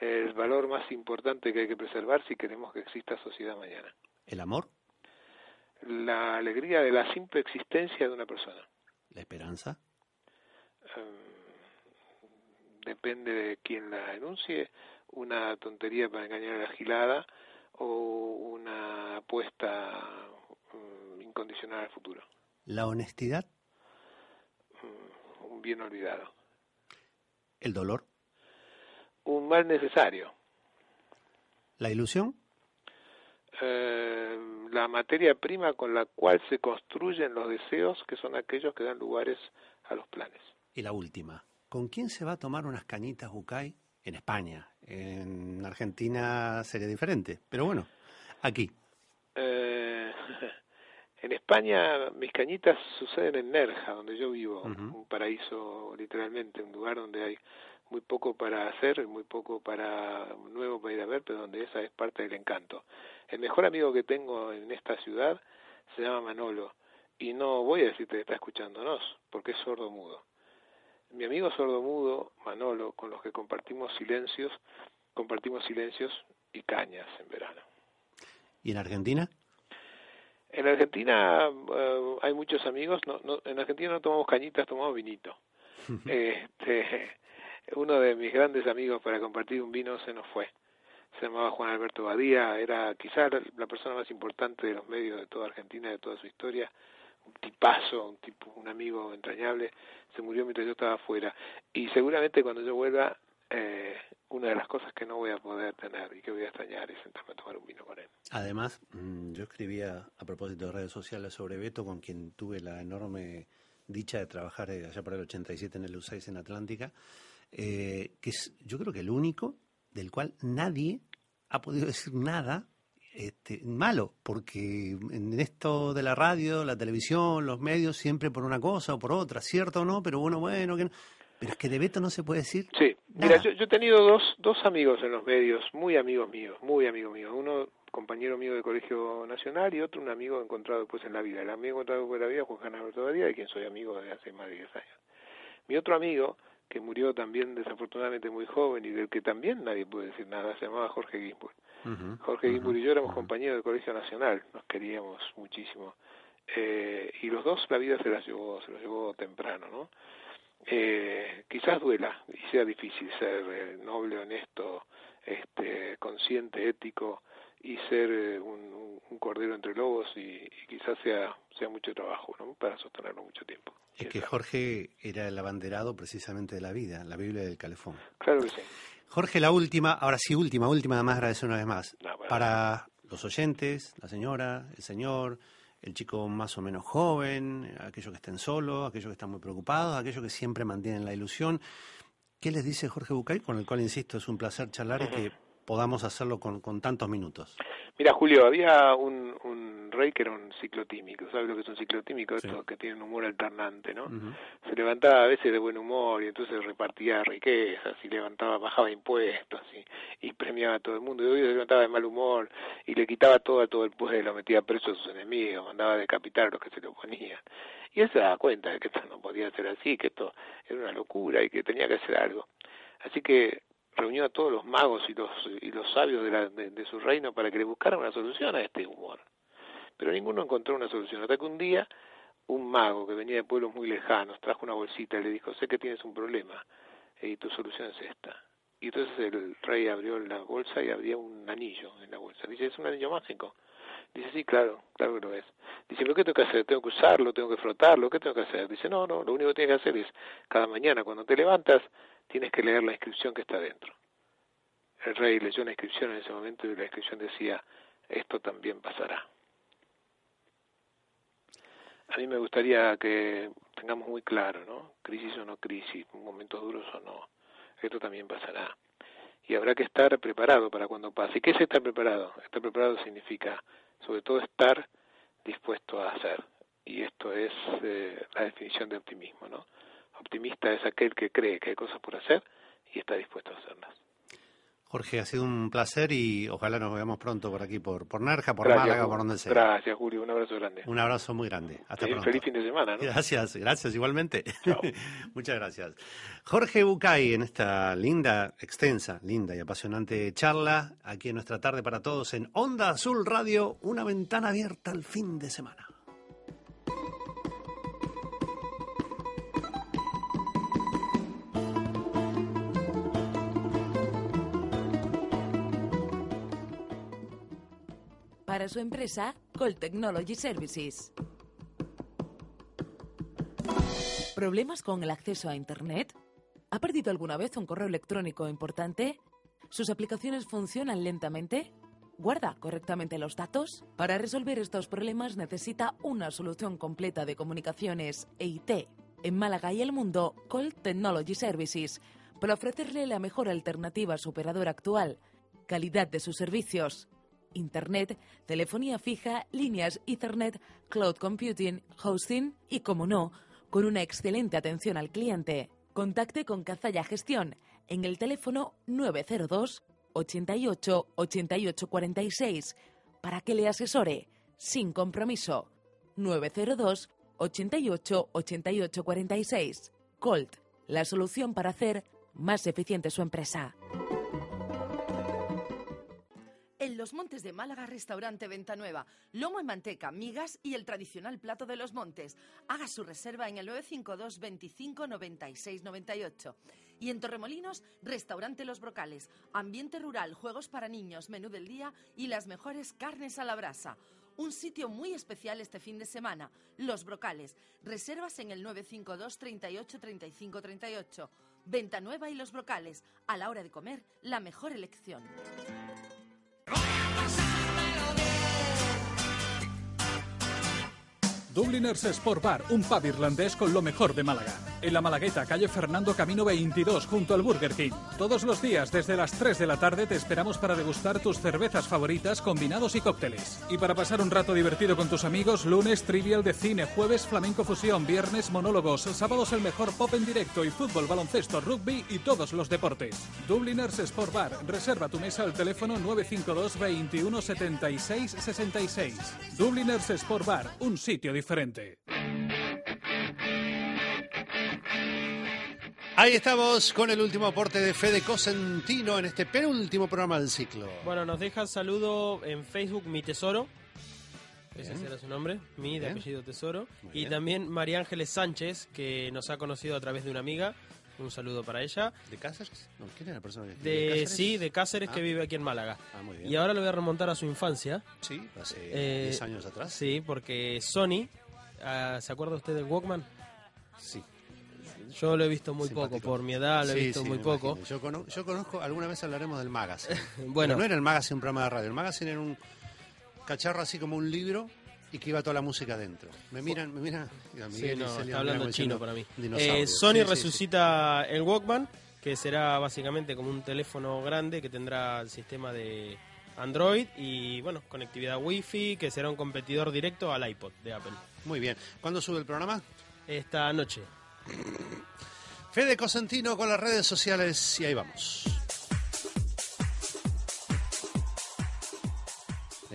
el valor más importante que hay que preservar si queremos que exista sociedad mañana. ¿El amor? La alegría de la simple existencia de una persona. ¿La esperanza? Em, depende de quién la enuncie, una tontería para engañar a la gilada o una apuesta mm, incondicional al futuro. ¿La honestidad? Mm, un bien olvidado. ¿El dolor? Mal necesario. ¿La ilusión? Eh, la materia prima con la cual se construyen los deseos, que son aquellos que dan lugares a los planes. Y la última, ¿con quién se va a tomar unas cañitas Bucay en España? En Argentina sería diferente, pero bueno, aquí. Eh, *laughs* en España mis cañitas suceden en Nerja, donde yo vivo, un paraíso literalmente, un lugar donde hay muy poco para hacer, muy poco para nuevo para ir a ver, pero donde esa es parte del encanto. El mejor amigo que tengo en esta ciudad se llama Manolo y no voy a decirte que está escuchándonos porque es sordo mudo. Mi amigo sordo mudo, Manolo, con los que compartimos silencios, compartimos silencios y cañas en verano. ¿Y en Argentina? En Argentina eh, hay muchos amigos, no, no, en Argentina no tomamos cañitas, tomamos vinito. *laughs* este, uno de mis grandes amigos para compartir un vino se nos fue. se llamaba Juan Alberto Badía, era quizás la persona más importante de los medios de toda Argentina, de toda su historia, un tipazo, un tipo, un amigo entrañable, se murió mientras yo estaba afuera. Y seguramente cuando yo vuelva, eh, una de las cosas que no voy a poder tener y que voy a extrañar es sentarme a tomar un vino con él. Además, mm, yo escribía a propósito de redes sociales sobre Beto, con quien tuve la enorme dicha de trabajar eh, allá por el 87 en el U6 en Atlántica, eh, que es yo creo que el único del cual nadie ha podido decir nada este, malo, porque en esto de la radio, la televisión, los medios, siempre por una cosa o por otra, cierto o no, pero bueno, bueno, que no. Pero es que de Beto no se puede decir. Sí, mira, yo, yo, he tenido dos, dos amigos en los medios, muy amigos míos, muy amigos míos. Uno compañero mío de Colegio Nacional y otro un amigo encontrado después en la vida. El amigo encontrado después en la vida Juan Alberto Badía, de quien soy amigo desde hace más de 10 años. Mi otro amigo, que murió también desafortunadamente muy joven y del que también nadie puede decir nada, se llamaba Jorge Gimbur. Jorge Gimbur y yo éramos compañeros del Colegio Nacional, nos queríamos muchísimo. Eh, y los dos la vida se las llevó, se los llevó temprano, ¿no? eh, quizás duela y sea difícil ser eh, noble, honesto, este, consciente, ético y ser eh, un, cordero entre lobos y, quizás sea, sea mucho trabajo ¿no? para sostenerlo mucho tiempo. Es que Jorge era el abanderado precisamente de la vida, la Biblia del Calefón. Claro que sí. Jorge, la última, ahora sí, última, última, además agradecer una vez más. Para los oyentes, la señora, el señor, el chico más o menos joven, aquellos que estén solos, aquellos que están muy preocupados, aquellos que siempre mantienen la ilusión. ¿Qué les dice Jorge Bucay? Con el cual, insisto, es un placer charlar y que podamos hacerlo con, con tantos minutos. Mira, Julio, había un, un, rey que era un ciclotímico. ¿Sabes lo que es un ciclotímico? Esto que tiene un humor alternante, ¿no? Se levantaba a veces de buen humor y entonces repartía riquezas y levantaba, bajaba impuestos y, y premiaba a todo el mundo. Y hoy se levantaba de mal humor y le quitaba todo a todo el pueblo, metía preso a sus enemigos, mandaba decapitar a los que se le oponían. Y él se daba cuenta de que esto no podía ser así, que esto era una locura y que tenía que hacer algo. Así que reunió a todos los magos y los, y los sabios de, de, su reino para que le buscaran una solución a este humor. Pero ninguno encontró una solución, hasta que un día un mago que venía de pueblos muy lejanos trajo una bolsita y le dijo, sé que tienes un problema y tu solución es esta. Y entonces el rey abrió la bolsa y había un anillo en la bolsa. Dice, ¿es un anillo mágico? Dice, sí, claro, claro que lo es. Dice, ¿pero qué tengo que hacer? ¿Tengo que usarlo? ¿Tengo que frotarlo? ¿Qué tengo que hacer? Dice, no, no, lo único que tienes que hacer es, cada mañana cuando te levantas, tienes que leer la inscripción que está dentro. El rey leyó una inscripción en ese momento y la inscripción decía, esto también pasará. A mí me gustaría que tengamos muy claro, ¿no? Crisis o no crisis, momentos duros o no, esto también pasará. Y habrá que estar preparado para cuando pase. ¿Y qué es estar preparado? Estar preparado significa, sobre todo, estar dispuesto a hacer. Y esto es eh, la definición de optimismo, ¿no? Optimista es aquel que cree que hay cosas por hacer y está dispuesto a hacerlas. Jorge, ha sido un placer y ojalá nos veamos pronto por aquí, por, por Narja, por Málaga, por donde sea. Gracias, Julio. Un abrazo grande. Un abrazo muy grande. Hasta pronto. Feliz fin de semana, ¿no? Gracias, gracias, igualmente. *laughs* Muchas gracias. Jorge Bucay, en esta linda, extensa, linda y apasionante charla, aquí en nuestra tarde para todos en Onda Azul Radio, una ventana abierta al fin de semana. Para su empresa Call Technology Services. ¿Problemas con el acceso a Internet? ¿Ha perdido alguna vez un correo electrónico importante? ¿Sus aplicaciones funcionan lentamente? ¿Guarda correctamente los datos? Para resolver estos problemas necesita una solución completa de comunicaciones EIT. En Málaga y el mundo, Call Technology Services, para ofrecerle la mejor alternativa a su operador actual, calidad de sus servicios, Internet, telefonía fija, líneas Ethernet, cloud computing, hosting y, como no, con una excelente atención al cliente. Contacte con Cazalla Gestión en el teléfono 902 88 88 46 para que le asesore sin compromiso. 902 88 88 46. Colt, la solución para hacer más eficiente su empresa. En Los Montes de Málaga, restaurante Venta Nueva. Lomo en manteca, migas y el tradicional plato de los montes. Haga su reserva en el 952 25 96 98. Y en Torremolinos, restaurante Los Brocales. Ambiente rural, juegos para niños, menú del día y las mejores carnes a la brasa. Un sitio muy especial este fin de semana, Los Brocales. Reservas en el 952 38 35 38. Venta Nueva y Los Brocales. A la hora de comer, la mejor elección. Dubliners Sport Bar, un pub irlandés con lo mejor de Málaga. En la Malagueta, calle Fernando Camino 22, junto al Burger King. Todos los días, desde las 3 de la tarde, te esperamos para degustar tus cervezas favoritas, combinados y cócteles. Y para pasar un rato divertido con tus amigos, lunes trivial de cine, jueves flamenco fusión, viernes monólogos, sábados el mejor pop en directo y fútbol, baloncesto, rugby y todos los deportes. Dubliners Sport Bar, reserva tu mesa al teléfono 952 21 76 66. Dubliners Sport Bar, un sitio diferente. Ahí estamos con el último aporte de Fede Cosentino en este penúltimo programa del ciclo. Bueno, nos deja saludo en Facebook Mi Tesoro. Ese será su nombre, mi de Bien. apellido Tesoro. Muy Y bien. también María Ángeles Sánchez, que nos ha conocido a través de una amiga. Un saludo para ella. ¿De Cáceres? No, ¿Quién era la persona que De, Cáceres? sí, de Cáceres, Ah. que vive aquí en Málaga. Ah, muy bien. Y ahora lo voy a remontar a su infancia. Sí, hace Eh, 10 años atrás. Sí, porque Sony, ah, ¿se acuerda usted del Walkman? Sí. Yo lo he visto muy Simpático. poco, por mi edad lo he Sí, visto sí, muy poco. Yo, cono- yo conozco, alguna vez hablaremos del magazine. *laughs* Bueno. Pero no era el magazine un programa de radio, el magazine era un cacharro así como un libro y que iba toda la música dentro. Me miran, me miran. Sí, no, está me hablando chino para mí. Eh, Sony Sí, sí, sí. resucita el Walkman, que será básicamente como un teléfono grande que tendrá el sistema de Android y, bueno, conectividad Wi-Fi, que será un competidor directo al iPod de Apple. Muy bien. ¿Cuándo sube el programa? Esta noche. Fede Cosentino con las redes sociales y ahí vamos.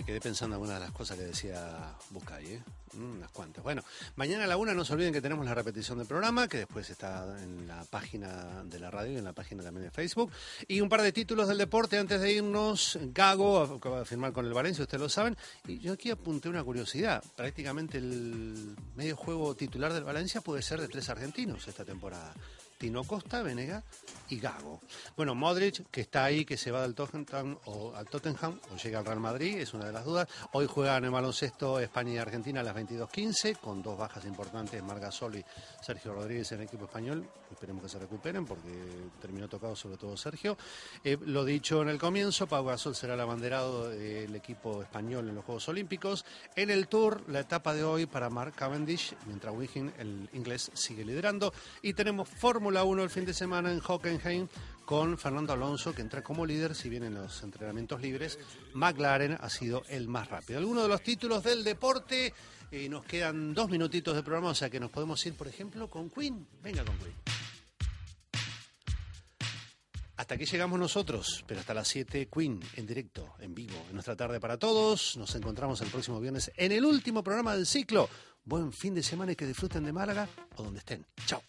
Quedé pensando en algunas de las cosas que decía Buscay, ¿eh? Mm, unas cuantas. Bueno, mañana a la una no se olviden que tenemos la repetición del programa, que después está en la página de la radio y en la página también de Facebook. Y un par de títulos del deporte antes de irnos. Gago acaba de firmar con el Valencia, ustedes lo saben. Y yo aquí apunté una curiosidad. Prácticamente el medio juego titular del Valencia puede ser de tres argentinos esta temporada. Tino Costa, Venega y Gago. Bueno, Modric, que está ahí, que se va del Tottenham o al Tottenham o llega al Real Madrid, es una de las dudas. Hoy juegan en baloncesto España y Argentina a las 22.15 con dos bajas importantes, Margasol y Sergio Rodríguez en el equipo español. Esperemos que se recuperen porque terminó tocado sobre todo Sergio. Eh, lo dicho en el comienzo, Pau Gasol será el abanderado del equipo español en los Juegos Olímpicos. En el Tour, la etapa de hoy para Mark Cavendish, mientras Wiggin, el inglés, sigue liderando. Y tenemos Fórmula 1 el fin de semana en Hockenheim con Fernando Alonso, que entra como líder, si bien en los entrenamientos libres, McLaren ha sido el más rápido. Algunos de los títulos del deporte, y nos quedan dos minutitos de programa, o sea que nos podemos ir, por ejemplo, con Queen. Venga con Queen. Hasta aquí llegamos nosotros, pero hasta las 7 Queen en directo, en vivo, en nuestra tarde para todos. Nos encontramos el próximo viernes en el último programa del ciclo. Buen fin de semana y que disfruten de Málaga o donde estén. Chao.